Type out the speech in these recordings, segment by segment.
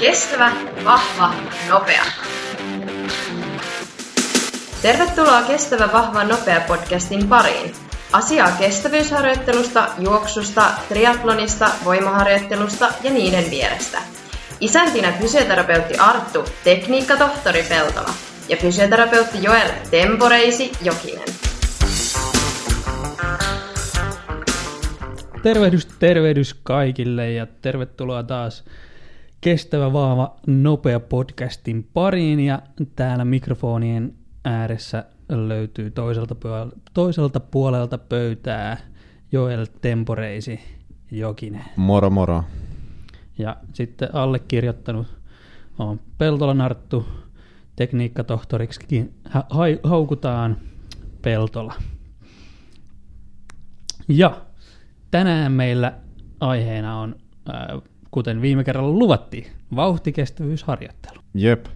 Kestävä, vahva, nopea. Tervetuloa Kestävä, vahva, nopea podcastin pariin. Asiaa kestävyysharjoittelusta, juoksusta, triatlonista, voimaharjoittelusta ja niiden vierestä. Isäntinä fysioterapeutti Arttu, tekniikkatohtori Peltola ja fysioterapeutti Joel Temporeisi Jokinen. Tervehdys, tervehdys kaikille ja tervetuloa taas Kestävä, vahva, nopea podcastin pariin ja täällä mikrofonien ääressä löytyy toiselta, puolelta, toiselta puolelta pöytää Joel Temporeisi Jokinen. Moro moro. Ja sitten allekirjoittanut on Peltolan Arttu, tekniikkatohtoriksi ha- haukutaan Peltola. Ja tänään meillä aiheena on, äh, kuten viime kerralla luvattiin, vauhtikestävyysharjoittelu. Jep.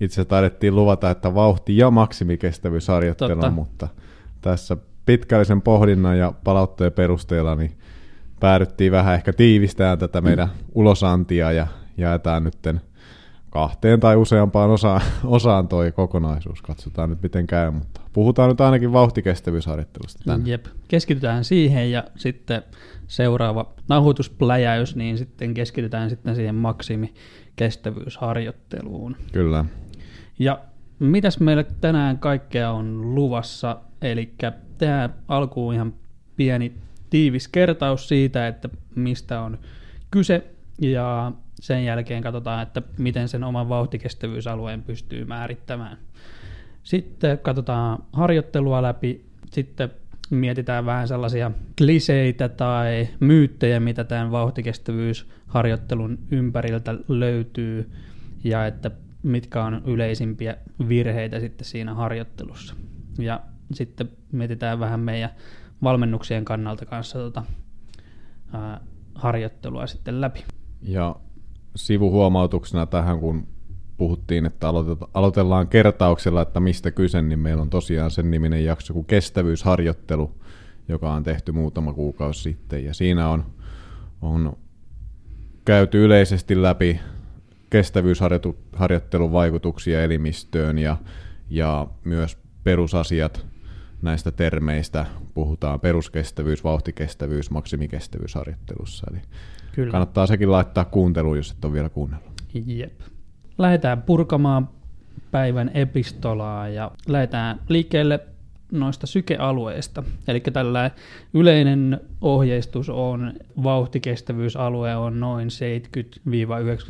Itse taidettiin luvata, että vauhti- ja maksimikestävyysharjoittelu, Totta. mutta tässä pitkällisen pohdinnan ja palautteen perusteella niin päädyttiin vähän ehkä tiivistämään tätä meidän ulosantia ja jaetaan nytten kahteen tai useampaan osaan, osaan toi kokonaisuus. Katsotaan nyt miten käy, mutta puhutaan nyt ainakin vauhtikestävyysharjoittelusta tänään. Jep, keskitytään siihen ja sitten seuraava nauhoituspläjäys, niin sitten keskitytään sitten siihen maksimikestävyysharjoitteluun. Kyllä. Ja mitäs meillä tänään kaikkea on luvassa? Eli tämä alkuun ihan pieni tiivis kertaus siitä, että mistä on kyse, ja sen jälkeen katsotaan, että miten sen oman vauhtikestävyysalueen pystyy määrittämään. Sitten katsotaan harjoittelua läpi, sitten mietitään vähän sellaisia kliseitä tai myyttejä, mitä tämän vauhtikestävyysharjoittelun ympäriltä löytyy, ja että mitkä on yleisimpiä virheitä sitten siinä harjoittelussa. Ja sitten mietitään vähän meidän valmennuksien kannalta kanssa tota, ää, harjoittelua sitten läpi. Ja sivuhuomautuksena tähän, kun puhuttiin, että aloitellaan kertauksella, että mistä kyse, niin meillä on tosiaan sen niminen jakso kuin kestävyysharjoittelu, joka on tehty muutama kuukausi sitten. Ja siinä on, on käyty yleisesti läpi kestävyysharjoittelun vaikutuksia elimistöön ja, ja myös perusasiat näistä termeistä. Puhutaan peruskestävyys, vauhtikestävyys, maksimikestävyysharjoittelussa. Eli Kyllä. kannattaa sekin laittaa kuunteluun, jos et ole vielä kuunnellut. Jep. Lähdetään purkamaan päivän epistolaa ja lähdetään liikkeelle noista sykealueista. Eli tällä yleinen ohjeistus on, vauhtikestävyysalue on noin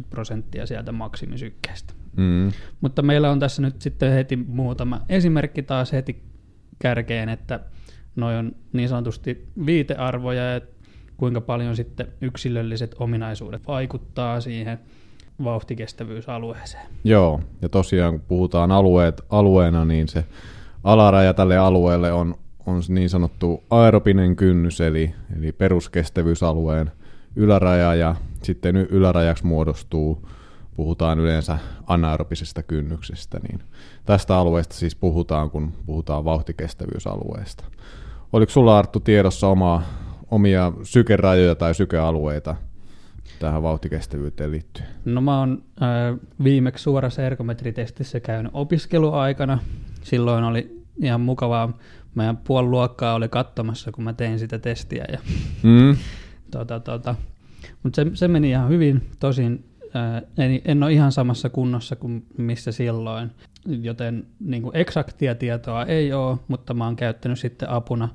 70-90 prosenttia sieltä maksimisykkeestä. Mm. Mutta meillä on tässä nyt sitten heti muutama esimerkki taas heti kärkeen, että noin on niin sanotusti viitearvoja ja kuinka paljon sitten yksilölliset ominaisuudet vaikuttaa siihen vauhtikestävyysalueeseen. Joo, ja tosiaan kun puhutaan alueet alueena, niin se alaraja tälle alueelle on, on niin sanottu aeropinen kynnys, eli, eli peruskestävyysalueen yläraja, ja sitten ylärajaksi muodostuu, puhutaan yleensä anaerobisesta kynnyksestä, niin tästä alueesta siis puhutaan, kun puhutaan vauhtikestävyysalueesta. Oliko sulla Arttu tiedossa omaa, omia sykerajoja tai sykealueita tähän vauhtikestävyyteen liittyen? No mä oon äh, viimeksi suorassa ergometritestissä käynyt opiskeluaikana. Silloin oli ihan mukavaa. Meidän puoli luokkaa oli katsomassa, kun mä tein sitä testiä. Ja, Mm. tota, tota. Mutta se, se meni ihan hyvin. Tosin äh, en, en ole ihan samassa kunnossa kuin missä silloin, joten niin kuin eksaktia tietoa ei ole, mutta mä oon käyttänyt sitten apuna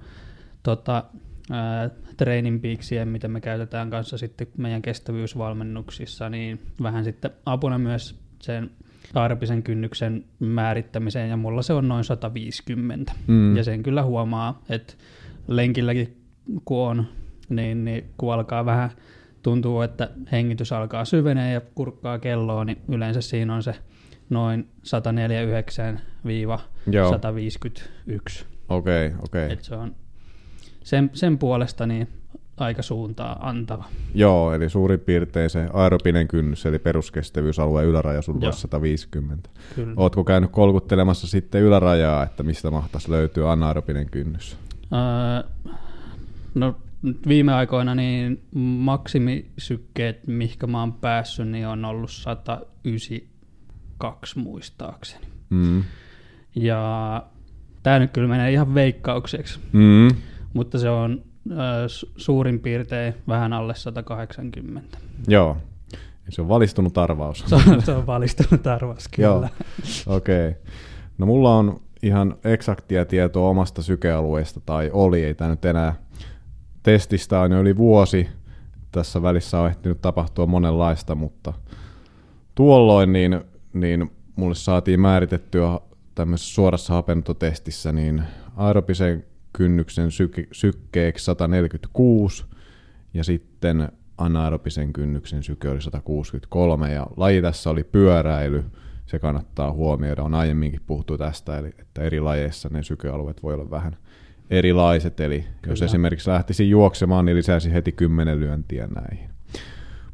tota, ää, training peaksiä, mitä me käytetään kanssa sitten meidän kestävyysvalmennuksissa, niin vähän sitten apuna myös sen aerobisen kynnyksen määrittämiseen, ja mulla se on noin 150. Mm. Ja sen kyllä huomaa, että lenkilläkin kun on, niin, niin kun alkaa vähän tuntuu, että hengitys alkaa syvenee ja kurkkaa kelloa, niin yleensä siinä on se noin 149-151. Okei, okay, okei. Okay. Et se on sen, sen puolesta niin aika suuntaa antava. Joo, eli suurin piirtein se aerobinen kynnys, eli peruskestävyysalueen yläraja sulla olisi 150. Kyllä. Ootko käynyt kolkuttelemassa sitten ylärajaa, että mistä mahtaisi löytyä anaerobinen kynnys? Öö, no viime aikoina niin maksimisykkeet, mihinkä mä oon päässyt, niin on ollut 192 muistaakseni. Mm. Ja tämä nyt kyllä menee ihan veikkaukseksi, Mm. Mutta se on su- suurin piirtein vähän alle 180. Joo. Se on valistunut arvaus. Se on, se on valistunut arvas Joo, kyllä. okei. Okay. No mulla on ihan eksaktia tietoa omasta sykealueesta, tai oli, ei tämä nyt enää. Testistä on jo yli vuosi. Tässä välissä on ehtinyt tapahtua monenlaista, mutta tuolloin niin, niin mulle saatiin määritettyä tämmöisessä suorassa hapennototestissä niin aerobisen kynnyksen syke, sykkeeksi 146 ja sitten anaerobisen kynnyksen syke oli 163 ja laji tässä oli pyöräily, se kannattaa huomioida, on aiemminkin puhuttu tästä, eli että eri lajeissa ne sykealueet voi olla vähän erilaiset, eli Kyllä. jos esimerkiksi lähtisi juoksemaan, niin lisäisi heti 10 lyöntiä näihin.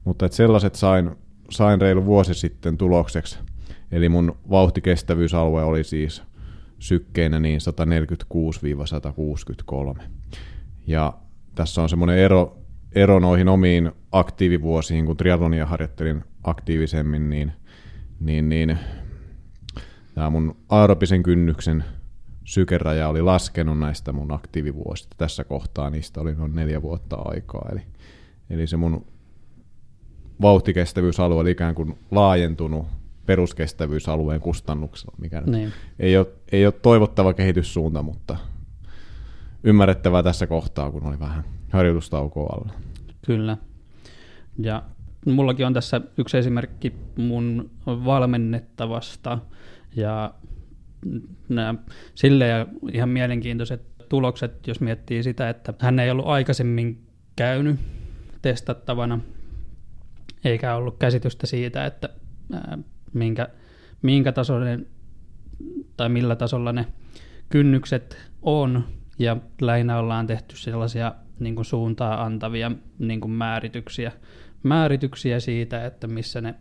Mutta et sellaiset sain, sain reilu vuosi sitten tulokseksi, eli mun vauhtikestävyysalue oli siis sykkeinä niin 146-163. Ja tässä on semmoinen ero, ero noihin omiin aktiivivuosiin, kun triatlonia harjoittelin aktiivisemmin, niin, niin, niin tämä mun aerobisen kynnyksen sykeraja oli laskenut näistä mun aktiivivuosista. Tässä kohtaa niistä oli noin neljä vuotta aikaa. Eli, eli se mun vauhtikestävyysalue oli ikään kuin laajentunut peruskestävyysalueen kustannuksella, mikä Niin. ei ole, ei ole toivottava kehityssuunta, mutta ymmärrettävää tässä kohtaa, kun oli vähän harjoitustaukoa alla. Kyllä. Ja mullakin on tässä yksi esimerkki mun valmennettavasta ja nämä silleen ihan mielenkiintoiset tulokset, jos miettii sitä, että hän ei ollut aikaisemmin käynyt testattavana, eikä ollut käsitystä siitä, että ää, minkä, minkä tasoinen tai millä tasolla ne kynnykset on, ja lähinnä ollaan tehty sellaisia niin kuin suuntaa antavia niin kuin määrityksiä, määrityksiä siitä, että missä ne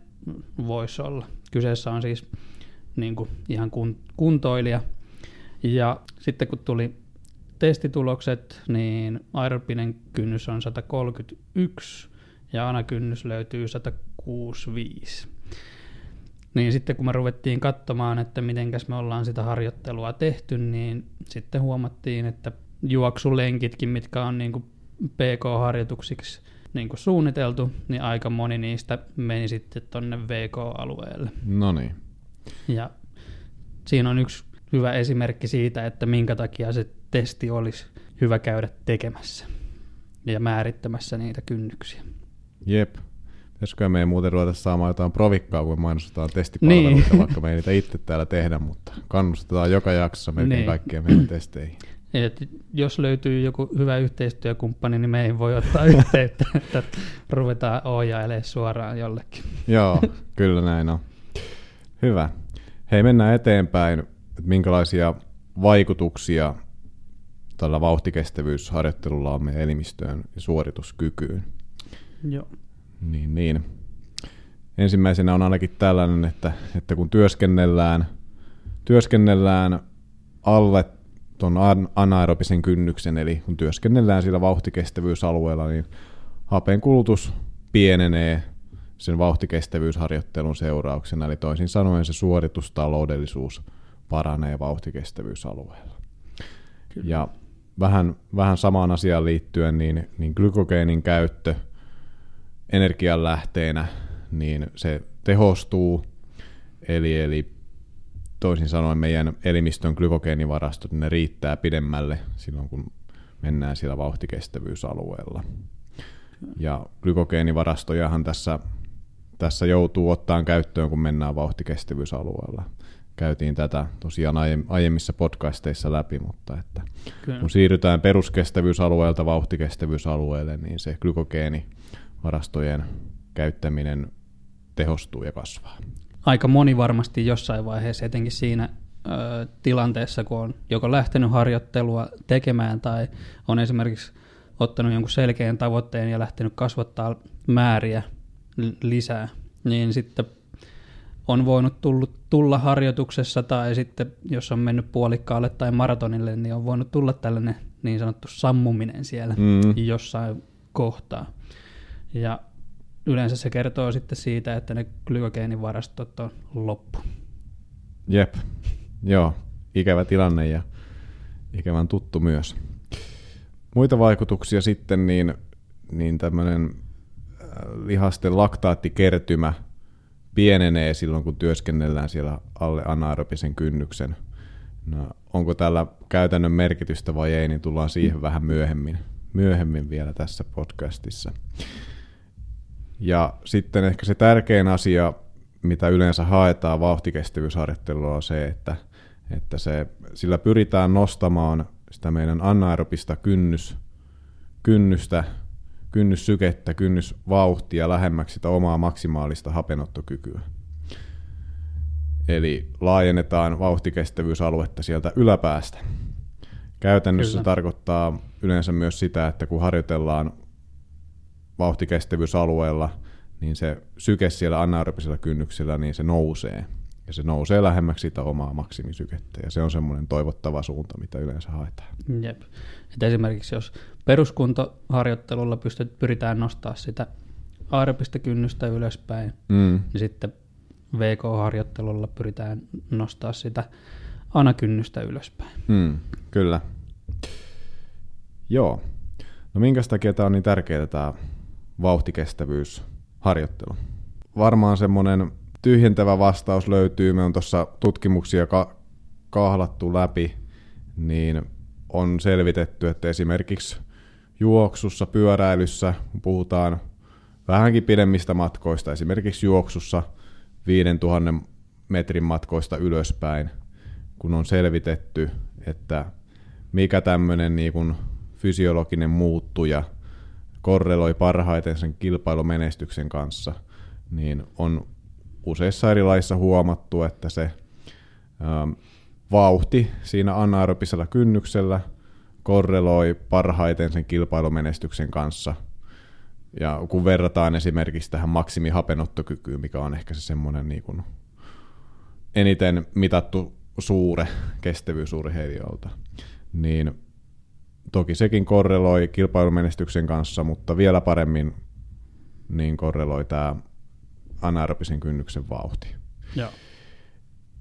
voisi olla. Kyseessä on siis niin kuin ihan kun, kuntoilija. Ja sitten kun tuli testitulokset, niin aerobinen kynnys on 131 ja anakynnys löytyy 165. Niin sitten kun me ruvettiin katsomaan, että mitenkäs me ollaan sitä harjoittelua tehty, niin sitten huomattiin, että juoksulenkitkin, mitkä on niin kuin PK-harjoituksiksi niin kuin suunniteltu, niin aika moni niistä meni sitten tonne VK-alueelle. No niin. Ja siinä on yksi hyvä esimerkki siitä, että minkä takia se testi olisi hyvä käydä tekemässä ja määrittämässä niitä kynnyksiä. Jep. Pitäisikö meidän muuten ruveta saamaan jotain provikkaa, kun mainostetaan testipalveluita, Niin. vaikka me ei niitä itse täällä tehdä, mutta kannustetaan joka jaksossa melkein Niin. kaikkien meidän testeihin. Et jos löytyy joku hyvä yhteistyökumppani, niin meihin voi ottaa yhteyttä, että ruvetaan ohjailemaan suoraan jollekin. Joo, kyllä näin on. Hyvä. Hei, mennään eteenpäin. että Minkälaisia vaikutuksia tällä vauhtikestävyysharjoittelulla on meidän elimistöön ja suorituskykyyn? Joo. Niin, niin. Ensimmäisenä on ainakin tällainen, että, että kun työskennellään, työskennellään alle tuon an- anaerobisen kynnyksen, eli kun työskennellään sillä vauhtikestävyysalueella, niin hapen kulutus pienenee sen vauhtikestävyysharjoittelun seurauksena, eli toisin sanoen se suoritustaloudellisuus paranee vauhtikestävyysalueella. Kyllä. Ja vähän, vähän samaan asiaan liittyen, niin, niin glykogeenin käyttö energianlähteenä, niin se tehostuu, eli, eli toisin sanoen meidän elimistön glykogeenivarastot, ne riittää pidemmälle silloin, kun mennään siellä vauhtikestävyysalueella. Ja glykogeenivarastojahan tässä, tässä joutuu ottaan käyttöön, kun mennään vauhtikestävyysalueella. Käytiin tätä tosiaan aiem- aiemmissa podcasteissa läpi, mutta että Kyllä. kun siirrytään peruskestävyysalueelta vauhtikestävyysalueelle, niin se glykogeenivarastojen käyttäminen tehostuu ja kasvaa. Aika moni varmasti jossain vaiheessa, etenkin siinä ö, tilanteessa, kun on joko lähtenyt harjoittelua tekemään tai on esimerkiksi ottanut jonkun selkeän tavoitteen ja lähtenyt kasvattaa määriä lisää, niin sitten on voinut tullut, tulla harjoituksessa tai sitten jos on mennyt puolikkaalle tai maratonille, niin on voinut tulla tällainen niin sanottu sammuminen siellä Mm. jossain kohtaa. Ja yleensä se kertoo sitten siitä, että ne glykogeenivarastot on loppu. Jep, joo, ikävä tilanne ja ikävän tuttu myös. Muita vaikutuksia sitten, niin, niin tämmöinen äh, lihasten laktaattikertymä pienenee silloin, kun työskennellään siellä alle anaerobisen kynnyksen. No, onko tällä käytännön merkitystä vai ei, niin tullaan siihen vähän myöhemmin, myöhemmin vielä tässä podcastissa. Ja sitten ehkä se tärkein asia, mitä yleensä haetaan vauhtikestävyysharjoittelulla on se, että, että se, sillä pyritään nostamaan sitä meidän anaerobista kynnys, kynnystä, kynnyssykettä, kynnysvauhtia lähemmäksi sitä omaa maksimaalista hapenottokykyä. Eli laajennetaan vauhtikestävyysaluetta sieltä yläpäästä. Käytännössä Kyllä. se tarkoittaa yleensä myös sitä, että kun harjoitellaan vauhtikestävyysalueella, niin se syke siellä anaerobisella kynnyksellä, niin se nousee. Ja se nousee lähemmäksi sitä omaa maksimisykettä. Ja se on semmoinen toivottava suunta, mitä yleensä haetaan. Jep. Et esimerkiksi jos peruskuntoharjoittelulla pystyt, pyritään nostaa sitä aerobista kynnystä ylöspäin, Mm. niin sitten VK-harjoittelulla pyritään nostaa sitä anakynnystä ylöspäin. Mm, kyllä. Joo. No minkä takia tämä on niin tärkeää tämä vauhtikestävyysharjoittelu? Varmaan semmoinen tyhjentävä vastaus löytyy, me on tuossa tutkimuksia ka- kahlattu läpi, niin on selvitetty, että esimerkiksi juoksussa, pyöräilyssä, puhutaan vähänkin pidemmistä matkoista, esimerkiksi juoksussa 5000 metrin matkoista ylöspäin, kun on selvitetty, että mikä tämmöinen niin fysiologinen muuttuja korreloi parhaiten sen kilpailumenestyksen kanssa, niin on useissa eri laissa huomattu, että se ähm, vauhti siinä anaerobisella kynnyksellä korreloi parhaiten sen kilpailumenestyksen kanssa. Ja kun verrataan esimerkiksi tähän maksimihapenottokykyyn, mikä on ehkä se semmoinen niin kuin eniten mitattu suure kestävyysurheilijoilta, niin toki sekin korreloi kilpailumenestyksen kanssa, mutta vielä paremmin niin korreloi tämä anaerobisen kynnyksen vauhti. Joo.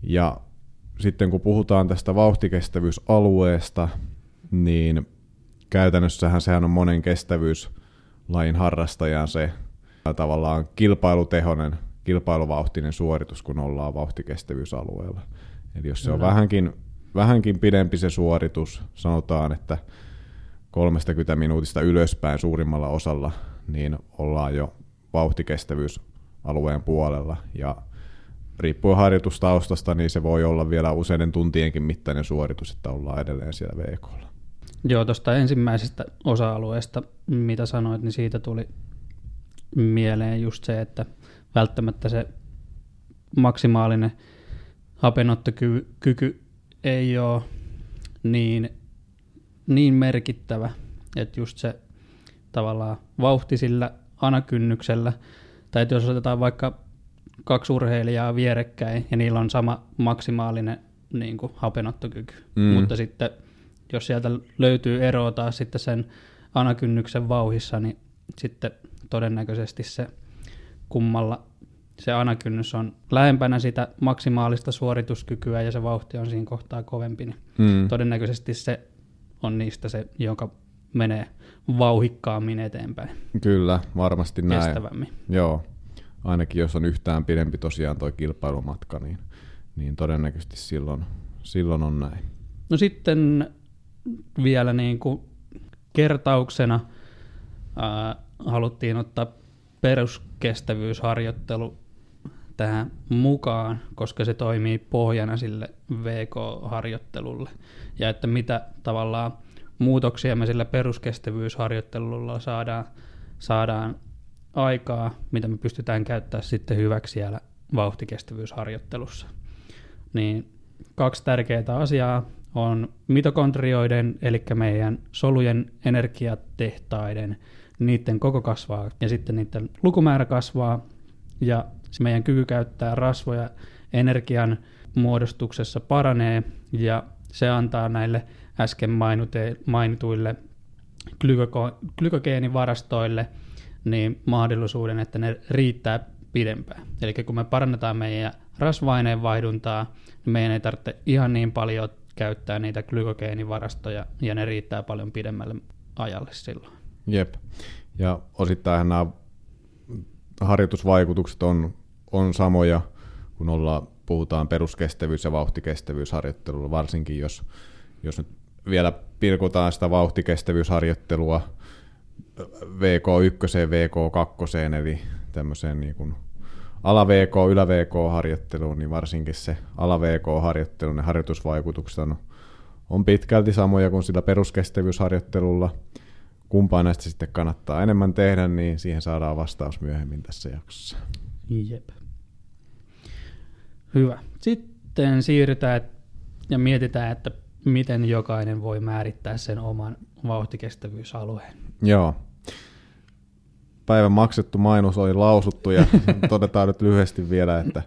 Ja sitten kun puhutaan tästä vauhtikestävyysalueesta, niin käytännössähän sehän on monen kestävyyslajin harrastajan se tavallaan kilpailutehonen, kilpailuvauhtinen suoritus, kun ollaan vauhtikestävyysalueella. Eli jos se on Kyllä. vähänkin, vähänkin pidempi se suoritus, sanotaan, että 30 minuutista ylöspäin suurimmalla osalla, niin ollaan jo vauhtikestävyysalueen puolella. Ja riippuen harjoitustaustasta, niin se voi olla vielä useiden tuntienkin mittainen suoritus, että ollaan edelleen siellä VKlla. Joo, tuosta ensimmäisestä osa-alueesta, mitä sanoit, niin siitä tuli mieleen just se, että välttämättä se maksimaalinen hapenottokyky ei ole niin, niin merkittävä, että just se tavallaan vauhti sillä anakynnyksellä, tai että jos otetaan vaikka kaksi urheilijaa vierekkäin ja niillä on sama maksimaalinen niin kuin, hapenottokyky, Mm. mutta sitten jos sieltä löytyy eroa taas sitten sen anakynnyksen vauhissa, niin sitten todennäköisesti se kummalla se anakynnys on lähempänä sitä maksimaalista suorituskykyä ja se vauhti on siinä kohtaa kovempi, niin Mm. todennäköisesti se on niistä se, joka menee vauhikkaammin eteenpäin, Kyllä, varmasti näin. kestävämmin. Joo, ainakin jos on yhtään pidempi tosiaan toi kilpailumatka, niin, niin todennäköisesti silloin, silloin on näin. No sitten vielä niin kuin kertauksena ää, haluttiin ottaa peruskestävyysharjoittelu tähän mukaan, koska se toimii pohjana sille VK-harjoittelulle. Ja että mitä tavallaan muutoksia me sillä peruskestävyysharjoittelulla saadaan, saadaan aikaa, mitä me pystytään käyttämään sitten hyväksi siellä vauhtikestävyysharjoittelussa. Niin kaksi tärkeää asiaa on mitokondrioiden, eli meidän solujen energiatehtaiden, niiden koko kasvaa ja sitten niiden lukumäärä kasvaa ja se meidän kyky käyttää rasvoja energian muodostuksessa paranee ja se antaa näille äsken mainute, mainituille glykoko, glykogeenivarastoille niin mahdollisuuden, että ne riittää pidempään. Eli kun me parannetaan meidän rasvaineen vaihduntaa, niin meidän ei tarvitse ihan niin paljon käyttää niitä glykogeenivarastoja, ja ne riittää paljon pidemmälle ajalle silloin. Jep. Ja osittain nämä harjoitusvaikutukset on, on samoja, kun ollaan, puhutaan peruskestävyys- ja vauhtikestävyysharjoittelulla, varsinkin jos, jos nyt vielä pilkotaan sitä vauhtikestävyysharjoittelua VK1, VK2, eli tämmöiseen niin kuin ala-VK, ylä-VK-harjoitteluun, niin varsinkin se ala-VK-harjoittelu, ne harjoitusvaikutukset on, on pitkälti samoja kuin sillä peruskestävyysharjoittelulla. Kumpaa näistä sitten kannattaa enemmän tehdä, niin siihen saadaan vastaus myöhemmin tässä jaksossa. Jep. Hyvä. Sitten siirrytään ja mietitään, että miten jokainen voi määrittää sen oman vauhtikestävyysalueen. Joo. Päivän maksettu mainos oli lausuttu ja todetaan nyt lyhyesti vielä, että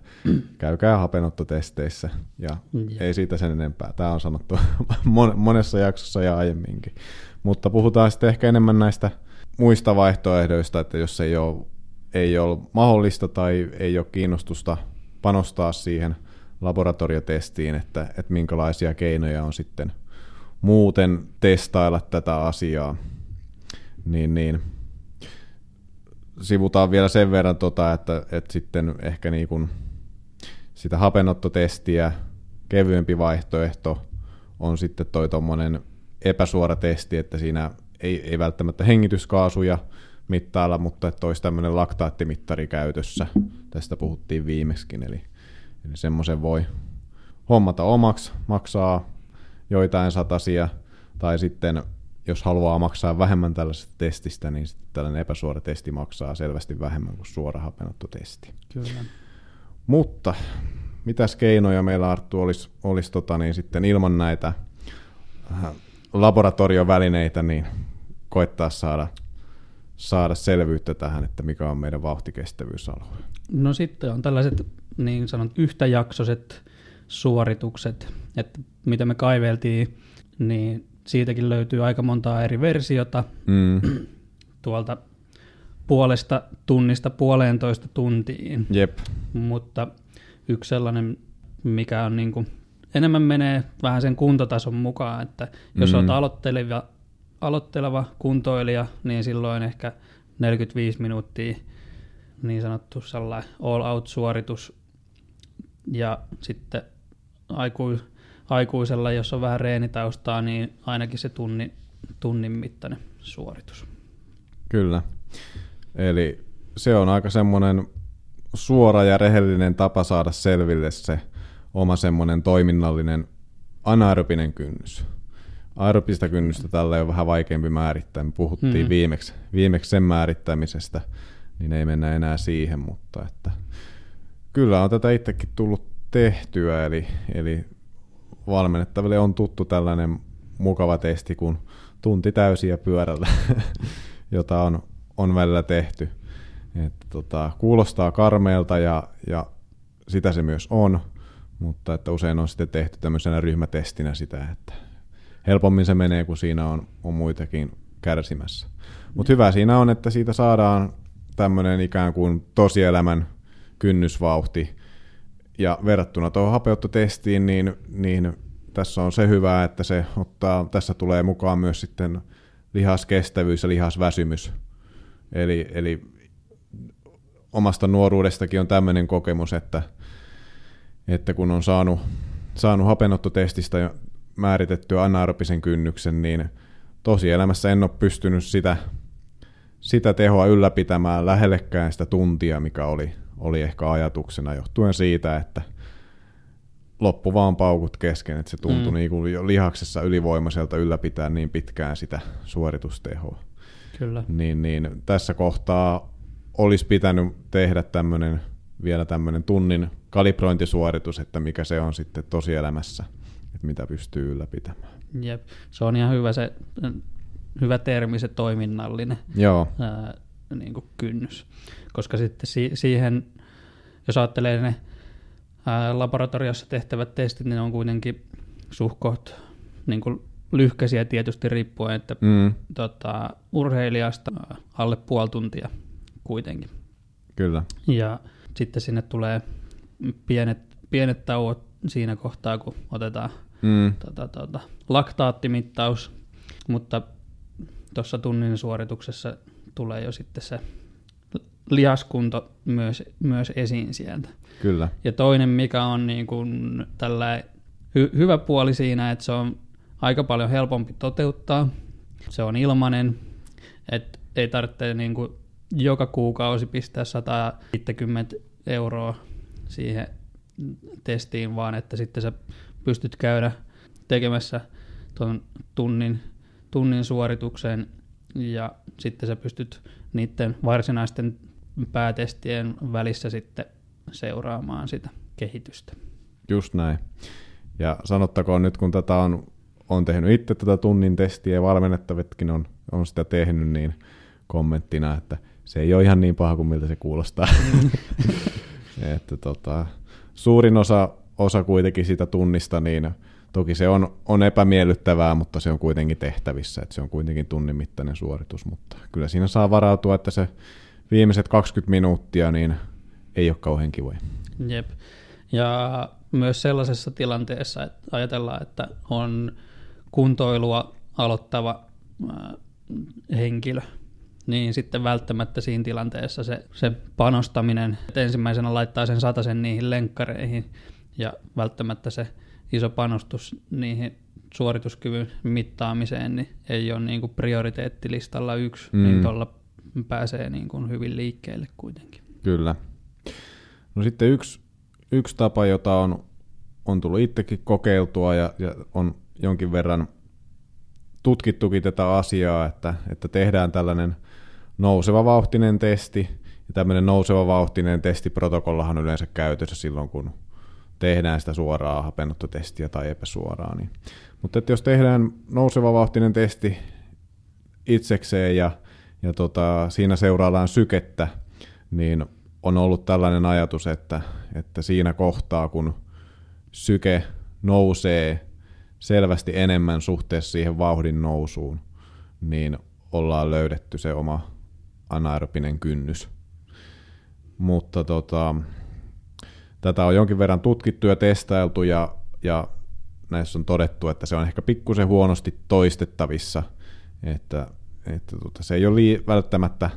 käykää hapenottotesteissä ja Ja. ei siitä sen enempää. Tämä on sanottu monessa jaksossa ja aiemminkin. Mutta puhutaan sitten ehkä enemmän näistä muista vaihtoehdoista, että jos ei ole, ei ole mahdollista tai ei ole kiinnostusta panostaa siihen laboratoriotestiin, että, että minkälaisia keinoja on sitten muuten testailla tätä asiaa, niin, niin sivutaan vielä sen verran, tota, että, että sitten ehkä niin kuin sitä hapenottotestiä kevyempi vaihtoehto on sitten toi tuommoinen epäsuora testi, että siinä ei, ei välttämättä hengityskaasuja mittailla, mutta että olisi tämmöinen laktaattimittari käytössä. Tästä puhuttiin viimeksikin, eli, eli semmoisen voi hommata omaksi, maksaa joitain satasia, tai sitten jos haluaa maksaa vähemmän tällaisesta testistä, niin sitten tällainen epäsuora testi maksaa selvästi vähemmän kuin suora hapenottotesti. Kyllä. Mutta mitäs keinoja meillä Arttu olisi, olisi tota, niin sitten ilman näitä äh, laboratoriovälineitä, niin koittaa saada, saada selvyyttä tähän, että mikä on meidän vauhtikestävyysalue. No sitten on tällaiset niin sanot yhtäjaksoiset suoritukset, että mitä me kaiveltiin, niin siitäkin löytyy aika montaa eri versiota Mm, tuolta puolesta tunnista puoleentoista tuntiin. jep, mutta yksi sellainen, mikä on niin kuin, enemmän menee vähän sen kuntotason mukaan, että jos Mm. olet aloitteleva, aloitteleva kuntoilija, niin silloin ehkä 45 minuuttia niin sanottu sellainen all-out-suoritus. Ja sitten aiku, aikuisella, jos on vähän reenitaustaa, niin ainakin se tunnin, tunnin mittainen suoritus. kyllä. Eli se on aika semmoinen suora ja rehellinen tapa saada selville se oma semmoinen toiminnallinen anaerobinen kynnys. Aerobista kynnystä tällä on vähän vaikeampi määrittää. Me puhuttiin Mhm. mm. viimeksi, viimeksi sen määrittämisestä, niin ei mennä enää siihen, mutta että kyllä on tätä itsekin tullut tehtyä, eli, eli valmennettaville on tuttu tällainen mukava testi kuin tunti täysiä pyörällä, jota on, on välillä tehty. Että tota, kuulostaa karmeelta ja, ja sitä se myös on, mutta että usein on sitten tehty tämmöisenä ryhmätestinä sitä, että helpommin se menee, kun siinä on, on muitakin kärsimässä. Mutta hyvä siinä on, että siitä saadaan tämmöinen ikään kuin tosielämän kynnysvauhti. Ja verrattuna tuohon hapeuttotestiin, niin, niin tässä on se hyvä, että se ottaa, tässä tulee mukaan myös sitten lihaskestävyys ja lihasväsymys. Eli, eli omasta nuoruudestakin on tämmöinen kokemus, että, että kun on saanut, saanut hapenottotestistä määritettyä anaerobisen kynnyksen, niin tosielämässä en ole pystynyt sitä, sitä tehoa ylläpitämään lähellekään sitä tuntia, mikä oli, oli ehkä ajatuksena johtuen siitä, että loppu vaan paukut kesken, että se tuntui Mm. niin kuin lihaksessa ylivoimaiselta ylläpitää niin pitkään sitä suoritustehoa. Kyllä. Niin, niin tässä kohtaa olisi pitänyt tehdä tämmöinen, vielä tämmöinen tunnin kalibrointisuoritus, että mikä se on sitten tosielämässä, että mitä pystyy ylläpitämään. Jep. Se on ihan hyvä se hyvä termi, se toiminnallinen Joo, ää, niin kuin kynnys. Koska sitten si- siihen, jos ajattelee ne ää, laboratoriossa tehtävät testit, niin ne on kuitenkin suhkoht niin kuin lyhkäisiä tietysti riippuen, että Mm, tota, urheilijasta alle puoli tuntia kuitenkin. kyllä. Ja sitten sinne tulee pienet, pienet tauot siinä kohtaa, kun otetaan Mm, tota, tota, laktaattimittaus, mutta tuossa tunnin suorituksessa tulee jo sitten se lihaskunto myös, myös esiin sieltä. kyllä. Ja toinen, mikä on niin kuin tällä hy- hyvä puoli siinä, että se on aika paljon helpompi toteuttaa. Se on ilmainen, että ei tarvitse niin kuin joka kuukausi pistää 150 euroa siihen testiin, vaan että sitten sä pystyt käydä tekemässä tuon tunnin, tunnin suorituksen ja sitten sä pystyt niiden varsinaisten päätestien välissä sitten seuraamaan sitä kehitystä. Just näin. Ja sanottakoon nyt, kun tätä on, on tehnyt itse tätä tunnin testiä ja valmennettavatkin on, on sitä tehnyt, niin kommenttina, että se ei ole ihan niin paha kuin miltä se kuulostaa. että tota, suurin osa, osa kuitenkin sitä tunnista, niin toki se on, on epämiellyttävää, mutta se on kuitenkin tehtävissä, että se on kuitenkin tunnin mittainen suoritus, mutta kyllä siinä saa varautua, että se viimeiset 20 minuuttia niin ei ole kauhean kivoja. Jep. Ja myös sellaisessa tilanteessa, että ajatellaan, että on kuntoilua aloittava henkilö, niin sitten välttämättä siinä tilanteessa se, se panostaminen, että ensimmäisenä laittaa sen satasen niihin lenkkareihin ja välttämättä se iso panostus niihin suorituskyvyn mittaamiseen niin ei ole niin kuin prioriteettilistalla yksi, mm. Mm. niin tuolla pääsee niin kuin hyvin liikkeelle kuitenkin. Kyllä. No sitten yksi, yksi tapa, jota on, on tullut itsekin kokeiltua ja, ja on jonkin verran tutkittukin tätä asiaa, että, että tehdään tällainen nouseva vauhtinen testi. Ja tämmöinen nouseva vauhtinen testiprotokollahan on yleensä käytössä silloin, kun tehdään sitä suoraa hapennottotestiä tai epäsuoraa. Niin. Mutta että jos tehdään nouseva vauhtinen testi itsekseen ja, ja tota, siinä seuraillaan sykettä, niin on ollut tällainen ajatus, että, että siinä kohtaa, kun syke nousee selvästi enemmän suhteessa siihen vauhdin nousuun, niin ollaan löydetty se oma anaerobinen kynnys. Mutta tota, tätä on jonkin verran tutkittu ja testailtu ja, ja näissä on todettu, että se on ehkä pikkusen huonosti toistettavissa, että, että tota, se ei ole lii, välttämättä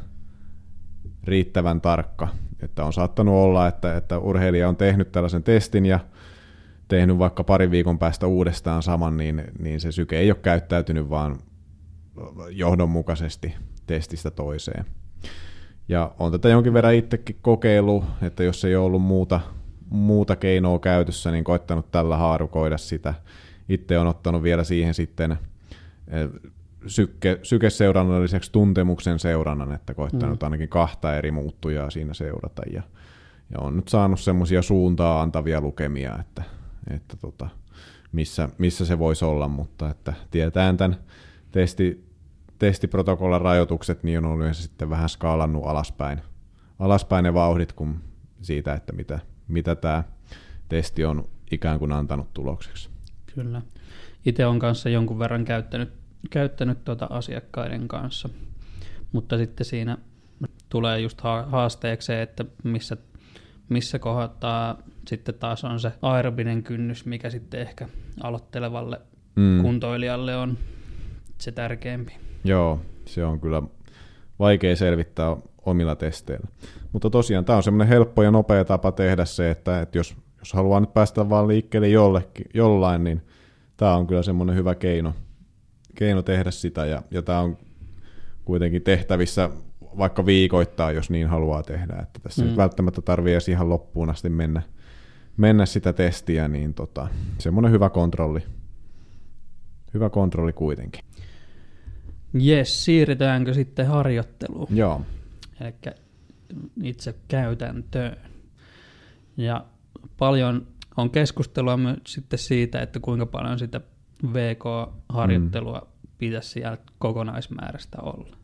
riittävän tarkka. Että on saattanut olla, että, että urheilija on tehnyt tällaisen testin ja tehnyt vaikka parin viikon päästä uudestaan saman, niin, niin se syke ei ole käyttäytynyt vaan johdonmukaisesti testistä toiseen. Ja on tätä jonkin verran itsekin kokeillut, että jos ei ole ollut muuta, muuta keinoa käytössä, niin koittanut tällä haarukoida sitä. Itse on ottanut vielä siihen sitten eh, sykke, sykeseurannnan lisäksi tuntemuksen seurannan, että koittanut mm. ainakin kahta eri muuttujaa siinä seurata. Ja, ja on nyt saanut semmoisia suuntaa antavia lukemia, että, että tota, missä, missä se voisi olla, mutta että tietään tämän testi, testiprotokollan rajoitukset, niin on yleensä sitten vähän skaalannut alaspäin, alaspäin ne vauhdit kuin siitä, että mitä, mitä tämä testi on ikään kuin antanut tulokseksi. Kyllä. Itse on kanssa jonkun verran käyttänyt, käyttänyt tuota asiakkaiden kanssa, mutta sitten siinä tulee just ha- haasteeksi se, että missä, missä kohtaa sitten taas on se aerobinen kynnys, mikä sitten ehkä aloittelevalle mm. kuntoilijalle on se tärkeämpi. Joo, se on kyllä vaikea selvittää omilla testeillä. Mutta tosiaan tämä on semmoinen helppo ja nopea tapa tehdä se, että, että jos, jos haluaa nyt päästä vaan liikkeelle jollekin, jollain, niin tämä on kyllä semmoinen hyvä keino, keino tehdä sitä, ja, ja tämä on kuitenkin tehtävissä vaikka viikoittaa, jos niin haluaa tehdä, että tässä mm. nyt välttämättä tarvii edes ihan loppuun asti mennä, mennä sitä testiä, niin tota, semmoinen hyvä kontrolli, hyvä kontrolli kuitenkin. Jes, siirrytäänkö sitten harjoitteluun? Joo, Eli itse käytäntöön. Ja paljon on keskustelua myös sitten siitä, että kuinka paljon sitä VK-harjoittelua mm. pitäisi siellä kokonaismäärästä olla.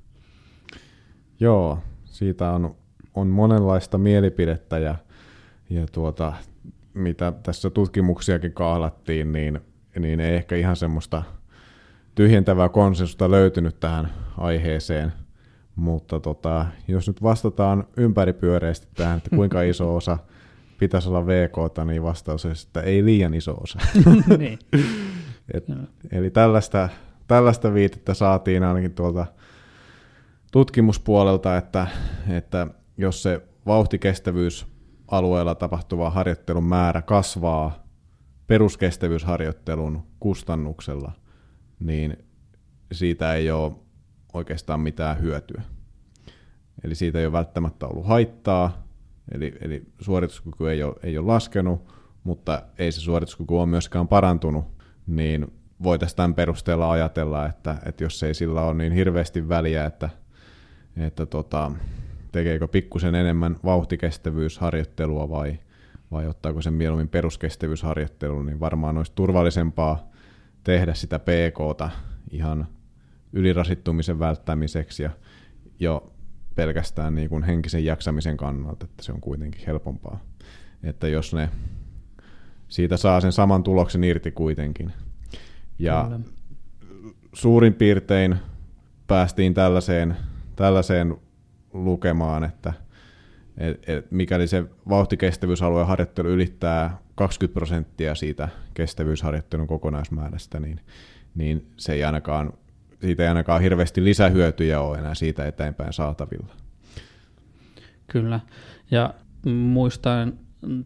Joo, siitä on, on monenlaista mielipidettä ja, ja tuota, mitä tässä tutkimuksiakin kahlattiin, niin, niin ei ehkä ihan semmoista tyhjentävää konsensusta löytynyt tähän aiheeseen, mutta tota, jos nyt vastataan ympäripyöreästi tähän, että kuinka iso osa pitäisi olla VK, niin vastaus on, että ei liian iso osa. niin. Et, eli tällaista, tällaista viitettä saatiin ainakin tuolta tutkimuspuolelta, että, että jos se vauhtikestävyysalueella tapahtuva harjoittelun määrä kasvaa peruskestävyysharjoittelun kustannuksella, niin siitä ei ole oikeastaan mitään hyötyä. Eli siitä ei ole välttämättä ollut haittaa, eli, eli suorituskyky ei ole, ei ole laskenut, mutta ei se suorituskyky ole myöskään parantunut, niin voitaisiin tämän perusteella ajatella, että, että jos ei sillä ole niin hirveästi väliä, että, että tota, tekeekö pikkusen enemmän vauhtikestävyysharjoittelua vai, vai ottaako sen mieluummin peruskestävyysharjoittelua, niin varmaan olisi turvallisempaa tehdä sitä PKta ihan ylirasittumisen välttämiseksi ja jo pelkästään niin kuin henkisen jaksamisen kannalta, että se on kuitenkin helpompaa. Että jos ne siitä saa sen saman tuloksen irti kuitenkin. Ja Kyllä. suurin piirtein päästiin tällaiseen, tällaiseen lukemaan, että et, et mikäli se vauhtikestävyysalueen harjoittelu ylittää 20 prosenttia siitä kestävyysharjoittelun kokonaismäärästä, niin, niin se ei ainakaan, siitä ei ainakaan hirveästi lisähyötyjä ole enää siitä eteenpäin saatavilla. Kyllä, ja muistan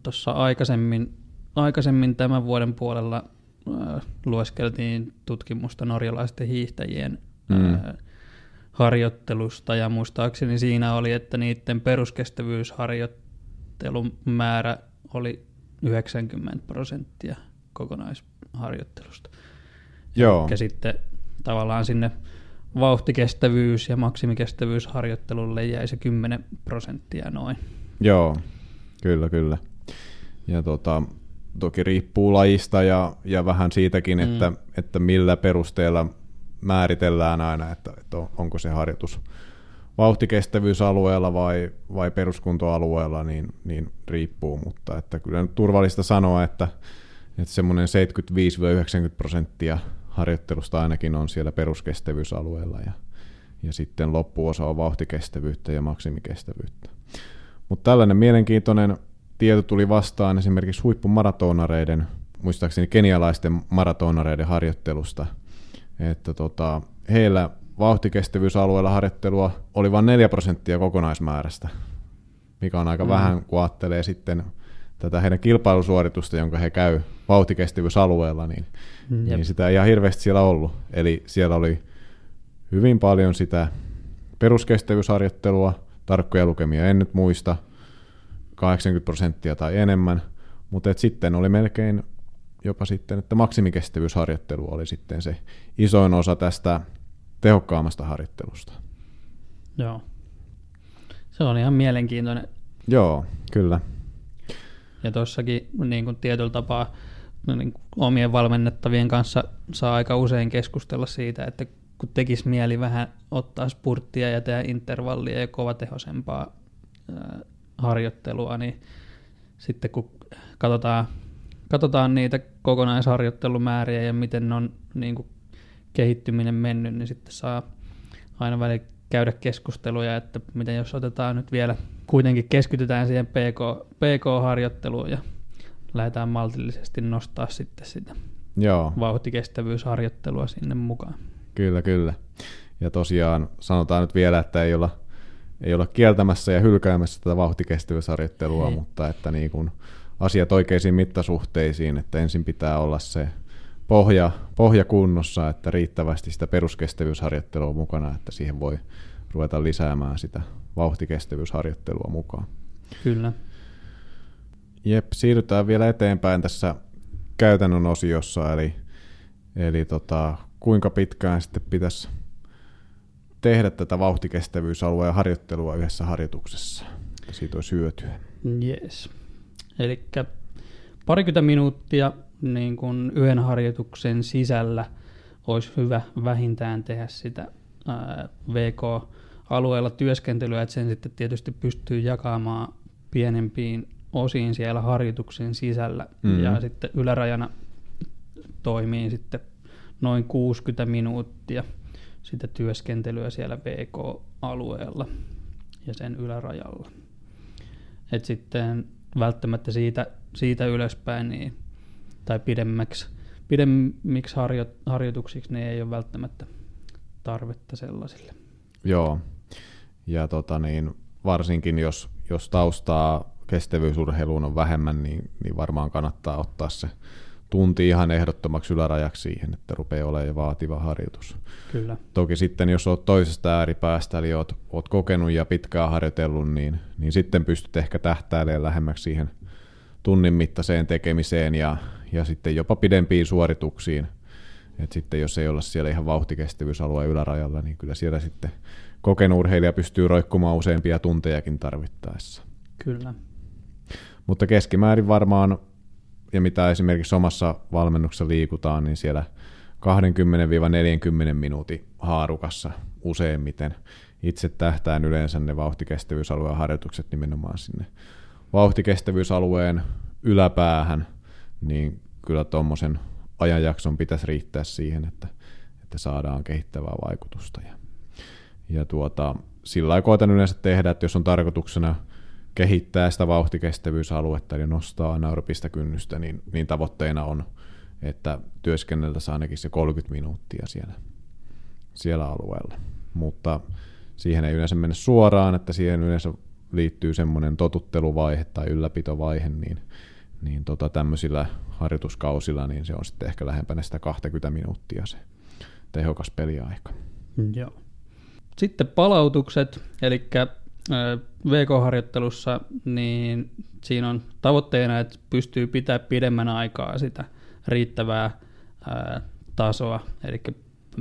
tuossa aikaisemmin, aikaisemmin tämän vuoden puolella äh, lueskeltiin tutkimusta norjalaisten hiihtäjien mm. äh, harjoittelusta ja muistaakseni siinä oli, että niiden peruskestävyysharjoittelun määrä oli 90 prosenttia kokonaisharjoittelusta. Joo. Ja sitten tavallaan sinne vauhtikestävyys- ja maksimikestävyysharjoittelulle jäi se 10 prosenttia noin. Joo, kyllä, kyllä. Ja tota, toki riippuu lajista ja, ja vähän siitäkin, mm. että, että millä perusteella määritellään aina, että, että onko se harjoitus vauhtikestävyysalueella vai, vai peruskuntoalueella, niin, niin riippuu, mutta että kyllä nyt turvallista sanoa, että, että semmoinen 75-90 prosenttia harjoittelusta ainakin on siellä peruskestävyysalueella ja, ja sitten loppuosa on vauhtikestävyyttä ja maksimikestävyyttä. Mutta tällainen mielenkiintoinen tieto tuli vastaan esimerkiksi huippumaratonareiden, muistaakseni kenialaisten maratonareiden harjoittelusta – että tota, heillä vauhtikestävyysalueella harjoittelua oli vain 4 prosenttia kokonaismäärästä, mikä on aika mm. vähän, kun ajattelee sitten tätä heidän kilpailusuoritusta, jonka he käy vauhtikestävyysalueella, niin, mm, niin sitä ei ihan hirveästi siellä ollut. Eli siellä oli hyvin paljon sitä peruskestävyysharjoittelua, tarkkoja lukemia en nyt muista, 80 prosenttia tai enemmän, mutta sitten oli melkein jopa sitten, että maksimikestävyysharjoittelu oli sitten se isoin osa tästä tehokkaammasta harjoittelusta. Joo. Se on ihan mielenkiintoinen. Joo, kyllä. Ja tuossakin niin kuin tietyllä tapaa niin kuin omien valmennettavien kanssa saa aika usein keskustella siitä, että kun tekisi mieli vähän ottaa spurttia ja tehdä intervallia ja kovatehoisempaa harjoittelua, niin sitten kun katsotaan katsotaan niitä kokonaisharjoittelumääriä ja miten ne on niin kuin kehittyminen mennyt, niin sitten saa aina välillä käydä keskusteluja, että miten jos otetaan nyt vielä, kuitenkin keskitytään siihen PK, PK-harjoitteluun ja lähdetään maltillisesti nostaa sitten sitä Joo. vauhtikestävyysharjoittelua sinne mukaan. Kyllä, kyllä. Ja tosiaan sanotaan nyt vielä, että ei olla, ei olla kieltämässä ja hylkäämässä tätä vauhtikestävyysharjoittelua, ei. mutta että niin kuin asiat oikeisiin mittasuhteisiin, että ensin pitää olla se pohja, pohja kunnossa, että riittävästi sitä peruskestävyysharjoittelua mukana, että siihen voi ruveta lisäämään sitä vauhtikestävyysharjoittelua mukaan. Kyllä. Jep, siirrytään vielä eteenpäin tässä käytännön osiossa, eli, eli tota, kuinka pitkään sitten pitäisi tehdä tätä vauhtikestävyysalueen harjoittelua yhdessä harjoituksessa, että siitä olisi hyötyä. Yes. Eli parikymmentä minuuttia niin kuin yhden harjoituksen sisällä olisi hyvä vähintään tehdä sitä ää, VK-alueella työskentelyä, että sen sitten tietysti pystyy jakamaan pienempiin osiin siellä harjoituksen sisällä mm-hmm. ja sitten ylärajana toimii sitten noin 60 minuuttia sitä työskentelyä siellä VK-alueella ja sen ylärajalla. Et sitten välttämättä siitä, siitä ylöspäin niin, tai pidemmäksi, pidemmiksi harjo, harjoituksiksi niin ei ole välttämättä tarvetta sellaisille. Joo, ja tota niin, varsinkin jos, jos taustaa kestävyysurheiluun on vähemmän, niin, niin varmaan kannattaa ottaa se tunti ihan ehdottomaksi ylärajaksi siihen, että rupeaa olemaan vaativa harjoitus. Kyllä. Toki sitten, jos olet toisesta ääripäästä, eli olet, olet kokenut ja pitkään harjoitellut, niin, niin sitten pystyt ehkä tähtäilemään lähemmäksi siihen tunnin mittaiseen tekemiseen ja, ja sitten jopa pidempiin suorituksiin. Et sitten jos ei olla siellä ihan vauhtikestävyysalueen ylärajalla, niin kyllä siellä sitten kokenut urheilija pystyy roikkumaan useampia tuntejakin tarvittaessa. Kyllä. Mutta keskimäärin varmaan, ja mitä esimerkiksi omassa valmennuksessa liikutaan, niin siellä 20-40 minuutin haarukassa useimmiten. Itse tähtään yleensä ne vauhtikestävyysalueen harjoitukset nimenomaan sinne vauhtikestävyysalueen yläpäähän, niin kyllä tuommoisen ajanjakson pitäisi riittää siihen, että, että saadaan kehittävää vaikutusta. Ja, ja tuota, sillä koitan yleensä tehdä, että jos on tarkoituksena kehittää sitä vauhtikestävyysaluetta, eli nostaa anaerobista kynnystä, niin, niin tavoitteena on, että työskenneltäisiin ainakin se 30 minuuttia siellä, siellä alueella. Mutta siihen ei yleensä mene suoraan, että siihen yleensä liittyy semmoinen totutteluvaihe tai ylläpitovaihe, niin, niin tota tämmöisillä harjoituskausilla niin se on sitten ehkä lähempänä sitä 20 minuuttia se tehokas peliaika. Joo. Sitten palautukset, eli VK-harjoittelussa, niin siinä on tavoitteena, että pystyy pitää pidemmän aikaa sitä riittävää ää, tasoa, eli